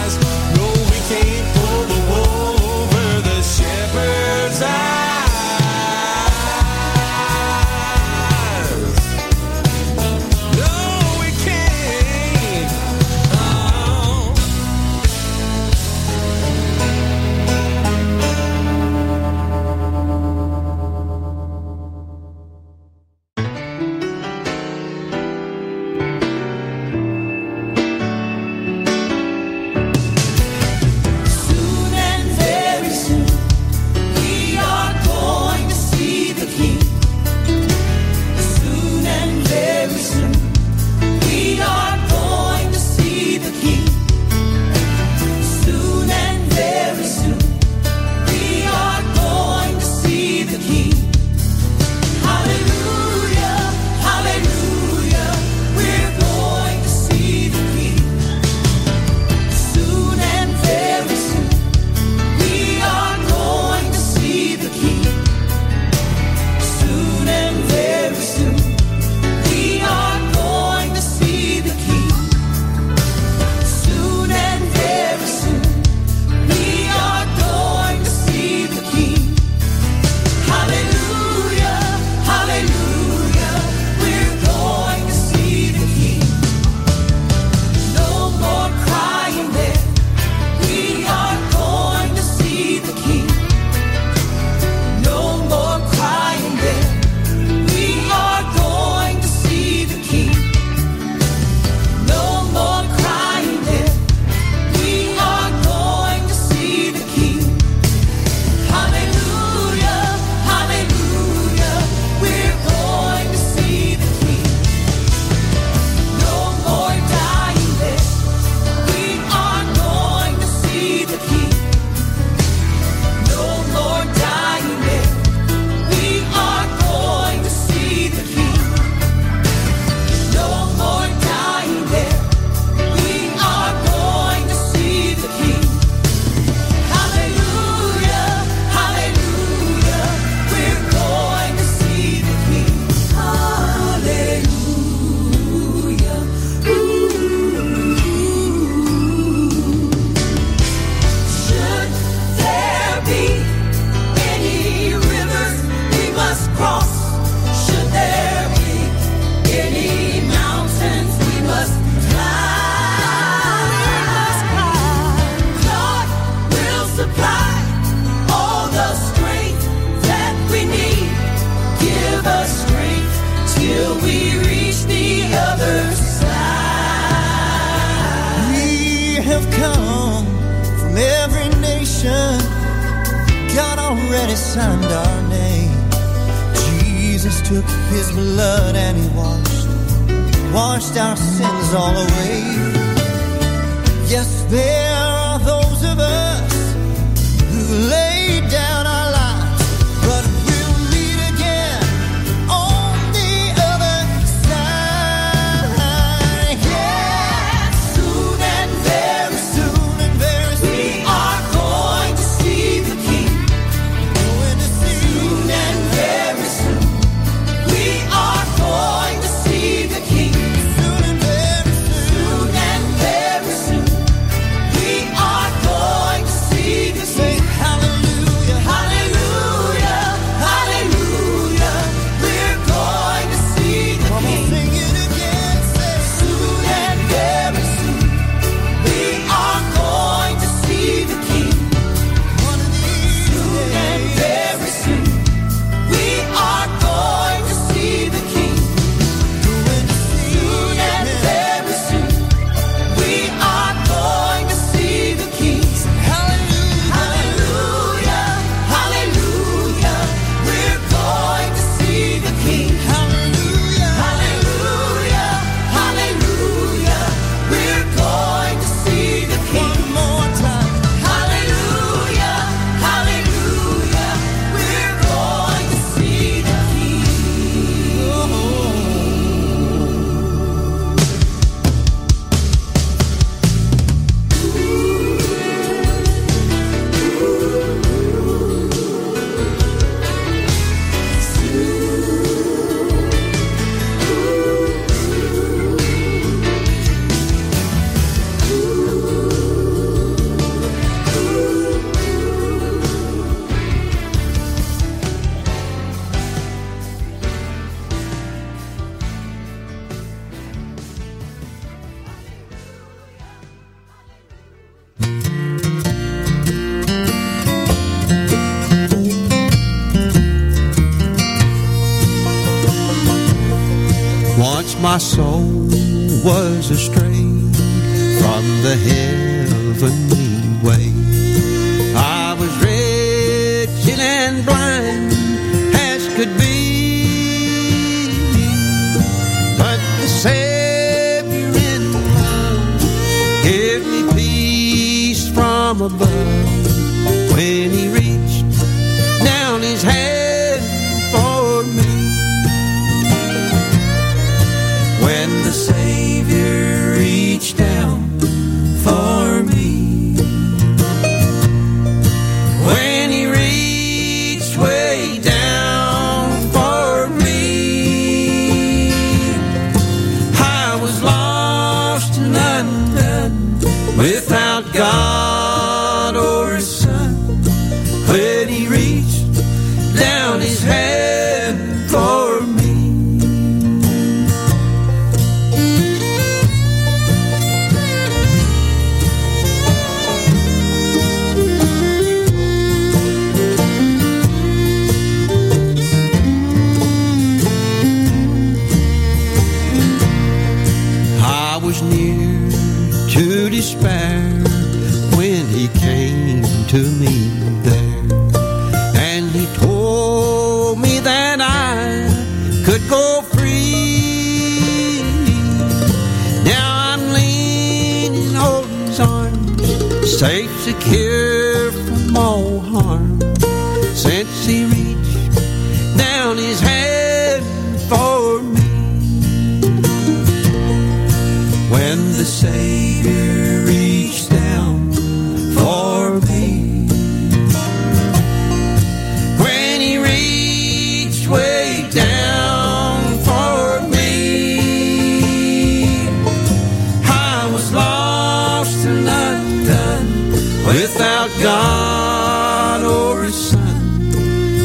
Without God or his Son.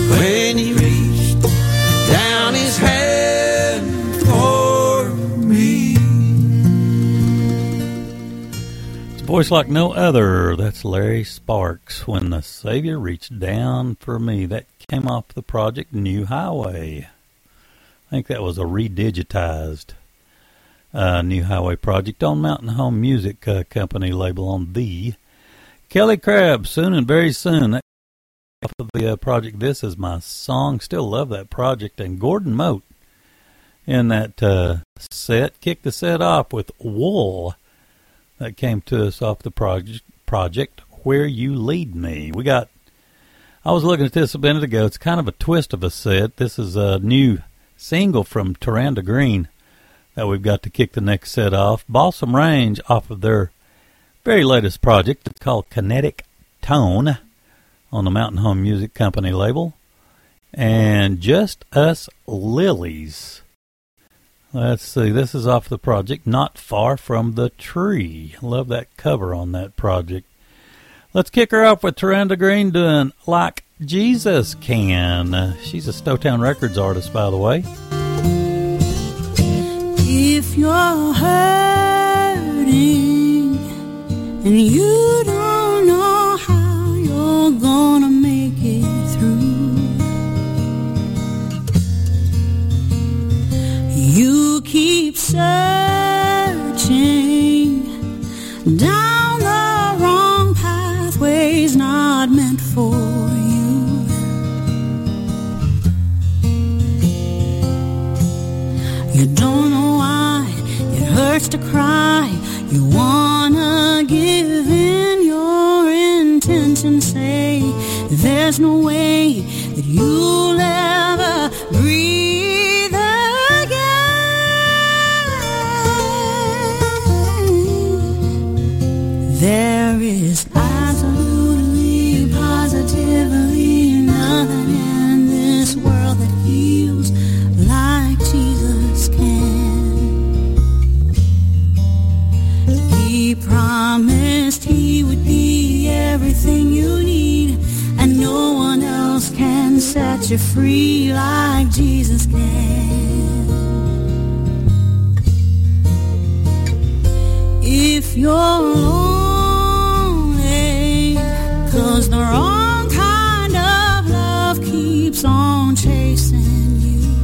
When he reached down his hand for me. It's voice like no other. That's Larry Sparks. When the Savior reached down for me, that came off the project New Highway. I think that was a redigitized uh, New Highway project on Mountain Home Music uh, Company label on the Kelly Crabb. Soon and very soon. Off of the uh, project. This is my song. Still love that project. And Gordon Mote in that uh, set kicked the set off with Wool that came to us off the project project Where You Lead Me. We got I was looking at this a minute ago. It's kind of a twist of a set. This is a new single from TaRanda Green that we've got to kick the next set off. Balsam Range off of their very latest project. Called Kinetic Tone on the Mountain Home Music Company label. And Just Us Lilies. Let's see. This is off the project Not Far From the Tree. Love that cover on that project. Let's kick her off with TaRanda Green doing Like Jesus Can. She's a Stowtown Records artist, by the way. If you're hurting and you don't know how you're gonna make it through, you keep searching down the wrong pathways not meant for you. You don't know why it hurts to cry. You wanna give in your intention, say there's no way that you'll ever breathe everything you need, and no one else can set you free like Jesus can. If you're lonely, cause the wrong kind of love keeps on chasing you.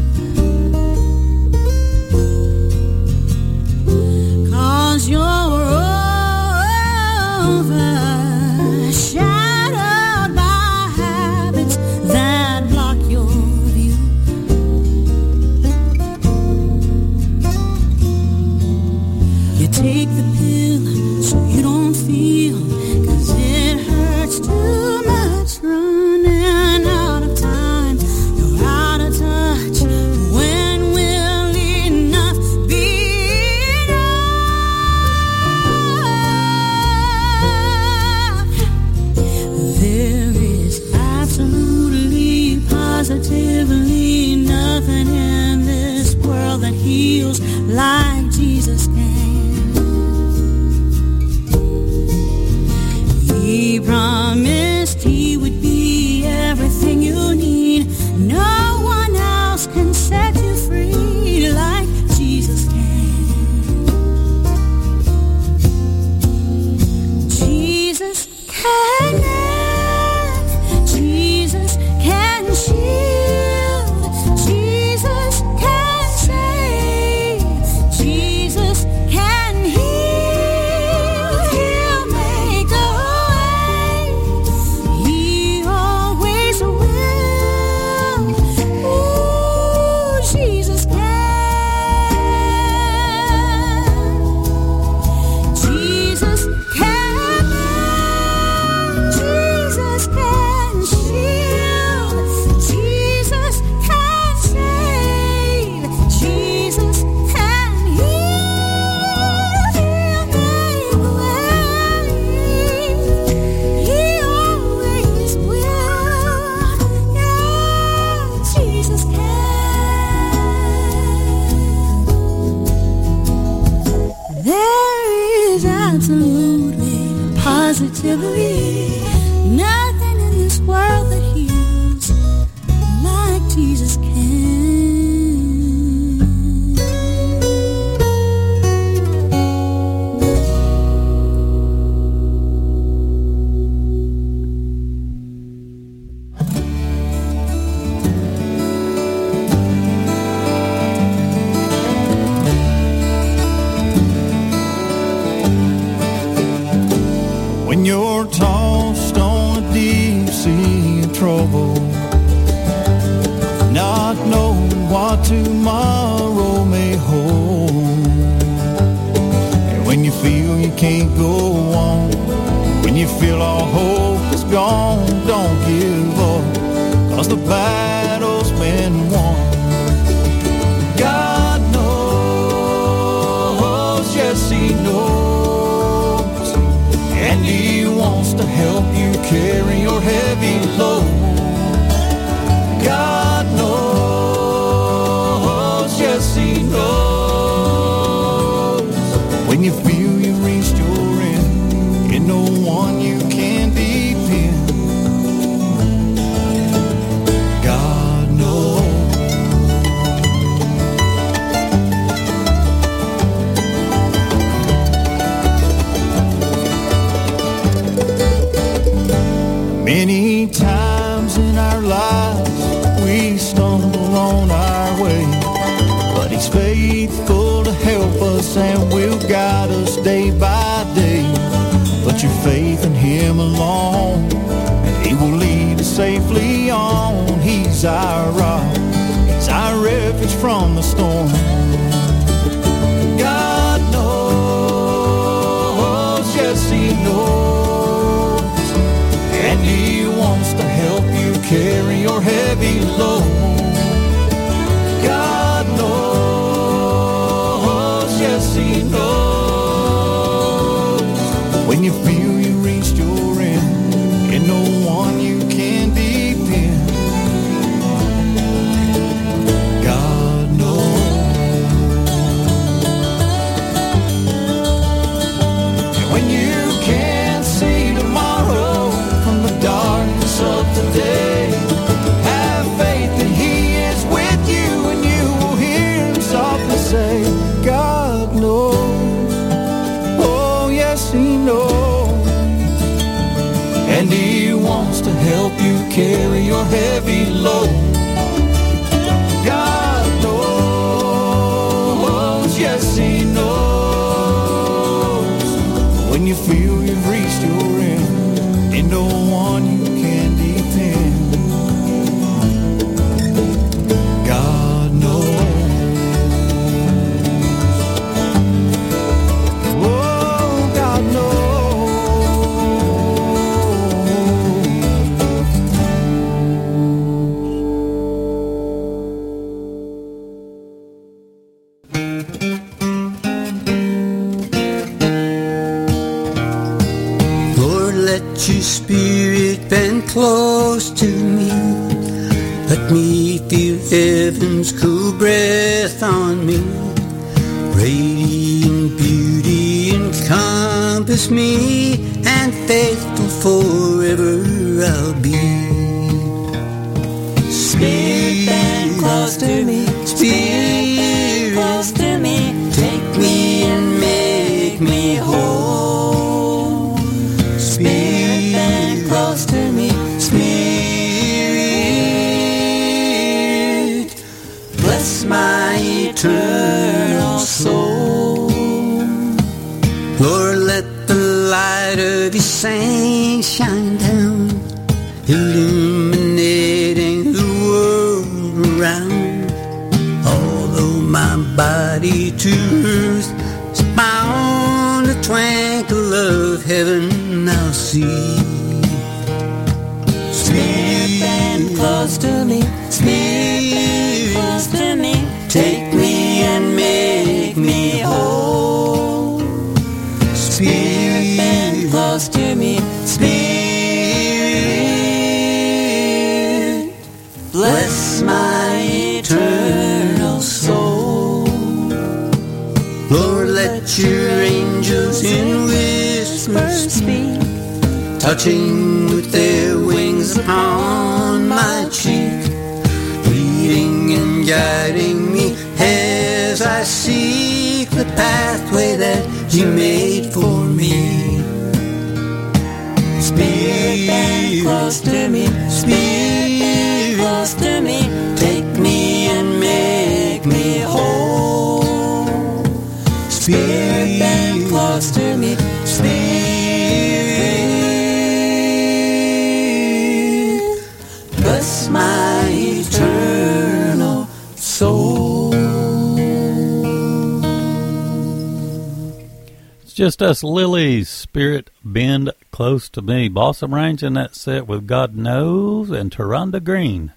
Us lilies, spirit bend close to me. Balsam Range in that set with God Knows and TaRanda Green.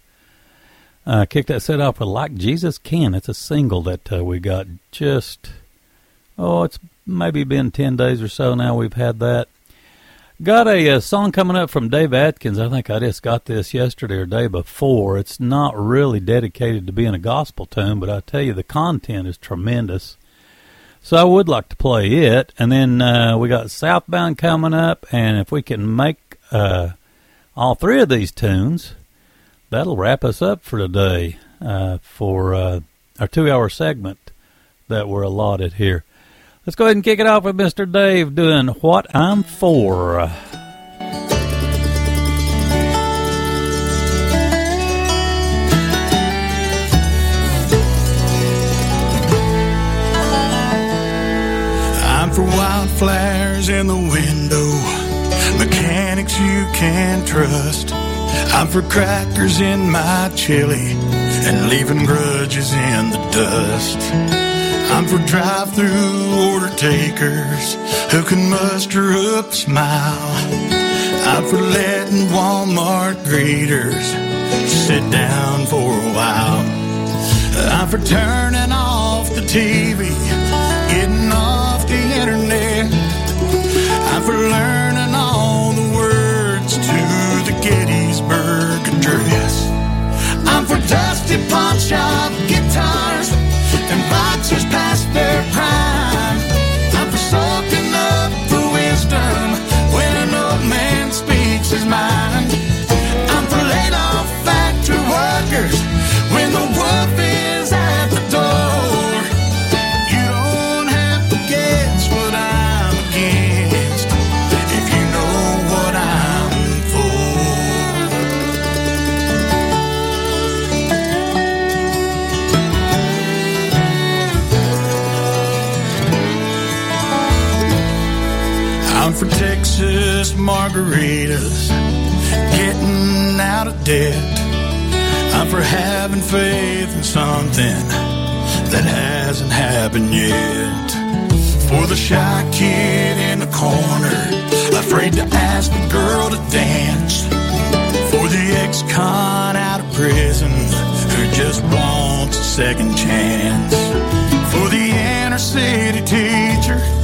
Uh, kicked that set off with Like Jesus Can. It's a single that uh, we got just, oh, it's maybe been 10 days or so now we've had that. Got a, uh song coming up from Dave Adkins. I think I just got this yesterday or day before. It's not really dedicated to being a gospel tune, but I tell you, the content is tremendous. So I would like to play it. And then uh, we got Southbound coming up, and if we can make uh, all three of these tunes, that'll wrap us up for today uh, for uh, our two hour segment that we're allotted here. Let's go ahead and kick it off with Mr. Dave doing What I'm For. For wildflowers in the window, mechanics you can trust. I'm for crackers in my chili and leaving grudges in the dust. I'm for drive-through order takers who can muster up a smile. I'm for letting Walmart greeters sit down for a while. I'm for turning off the TV, for learning all the words to the Gettysburg Address. I'm for dusty pawn shop guitars and boxers past their prime. For Texas margaritas, getting out of debt. I'm for having faith in something that hasn't happened yet. For the shy kid in the corner, afraid to ask the girl to dance. For the ex-con out of prison who just wants a second chance. For the inner city teacher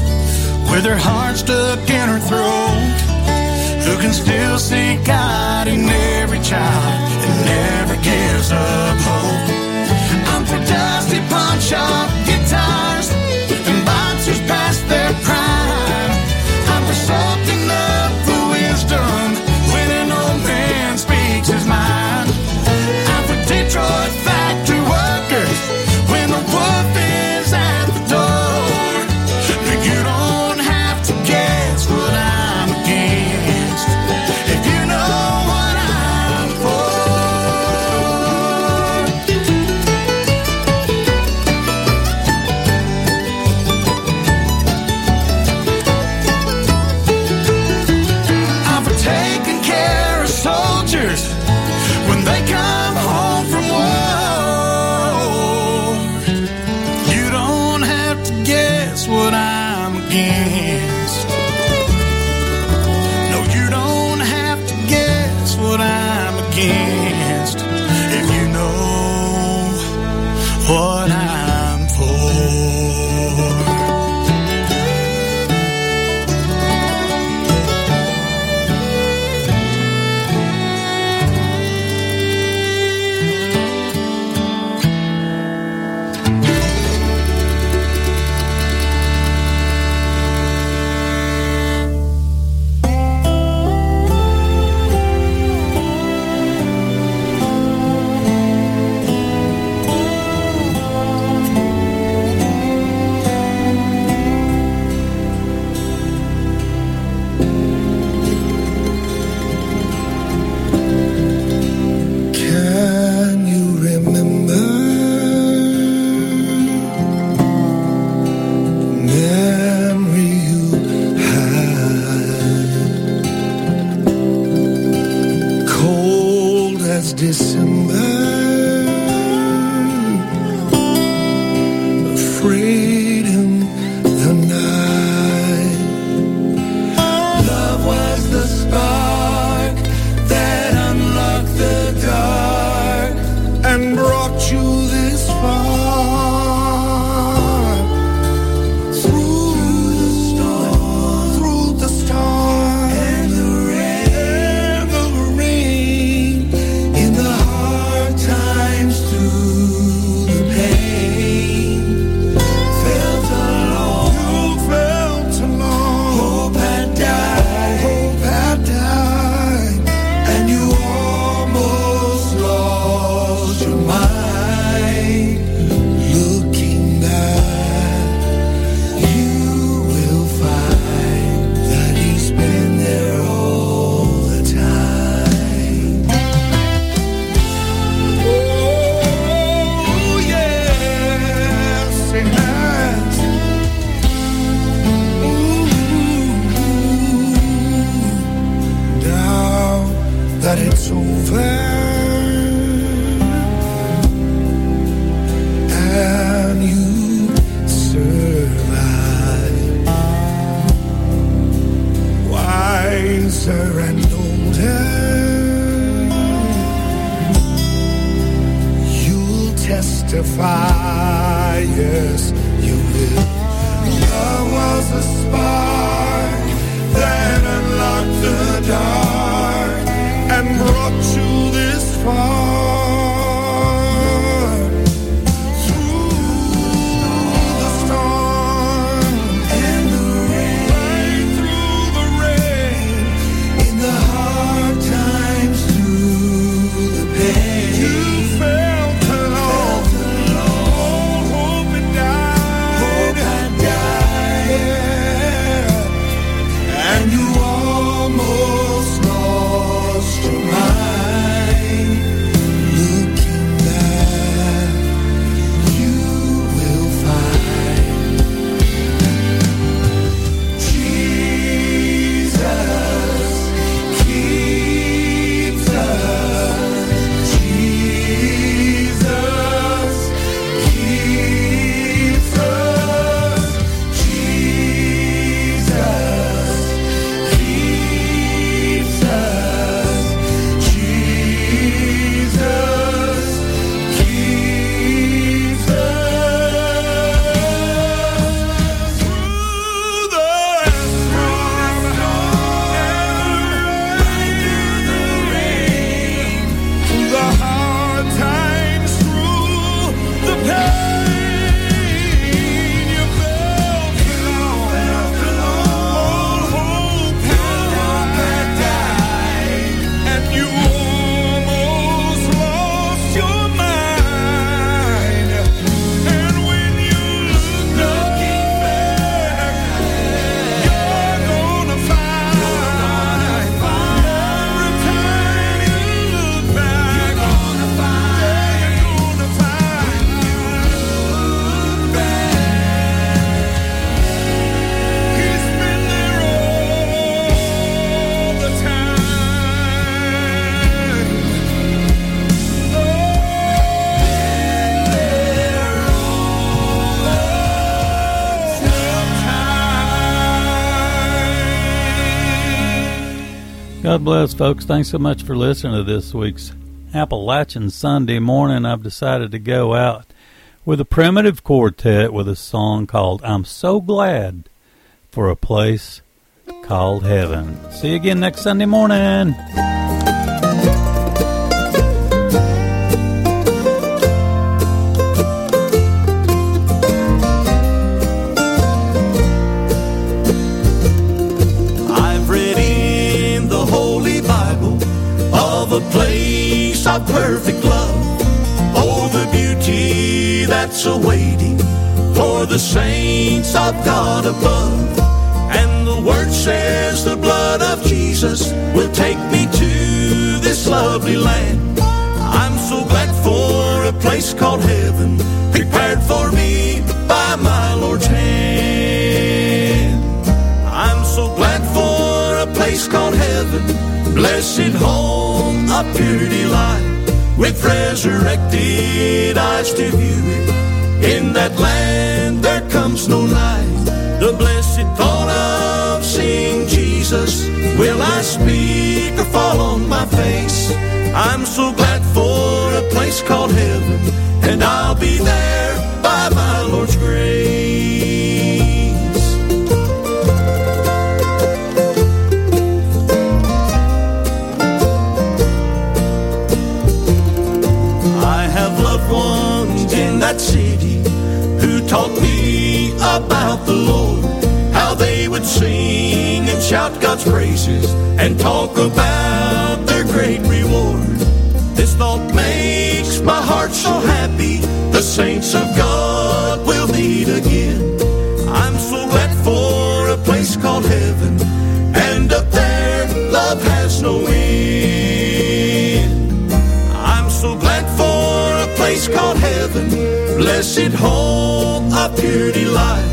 with her heart stuck in her throat, who can still see God in every child and never gives up hope. I'm for Dusty Pawn Shop. Bless, folks. Thanks so much for listening to this week's Appalachian Sunday morning. I've decided to go out with a primitive quartet with a song called I'm So Glad for a Place Called Heaven. See you again next Sunday morning. Of perfect love. Oh, the beauty that's awaiting for the saints of God above. And the word says the blood of Jesus will take me to this lovely land. I'm so glad for a place called heaven, prepared for me by my Lord's hand. I'm so glad for a place called heaven, blessed home of pure delight, with resurrected eyes to view it. In that land there comes no night. The blessed thought of seeing Jesus, will I speak or fall on my face? I'm so glad for a place called heaven, and I'll be there by my Lord's grace. The Lord, how they would sing and shout God's praises and talk about their great reward. This thought makes my heart so happy. The saints of God will meet again. I'm so glad for a place called heaven, and up there love has no end. I'm so glad for a place called heaven, blessed home of pure delight,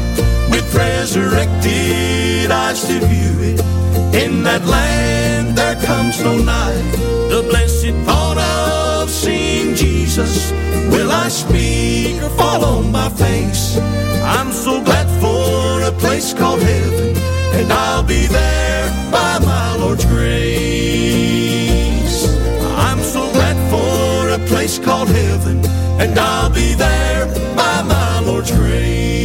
resurrected eyes to view it. In that land there comes no night. The blessed thought of seeing Jesus, will I speak or fall on my face? I'm so glad for a place called heaven, and I'll be there by my Lord's grace. I'm so glad for a place called heaven, and I'll be there by my Lord's grace.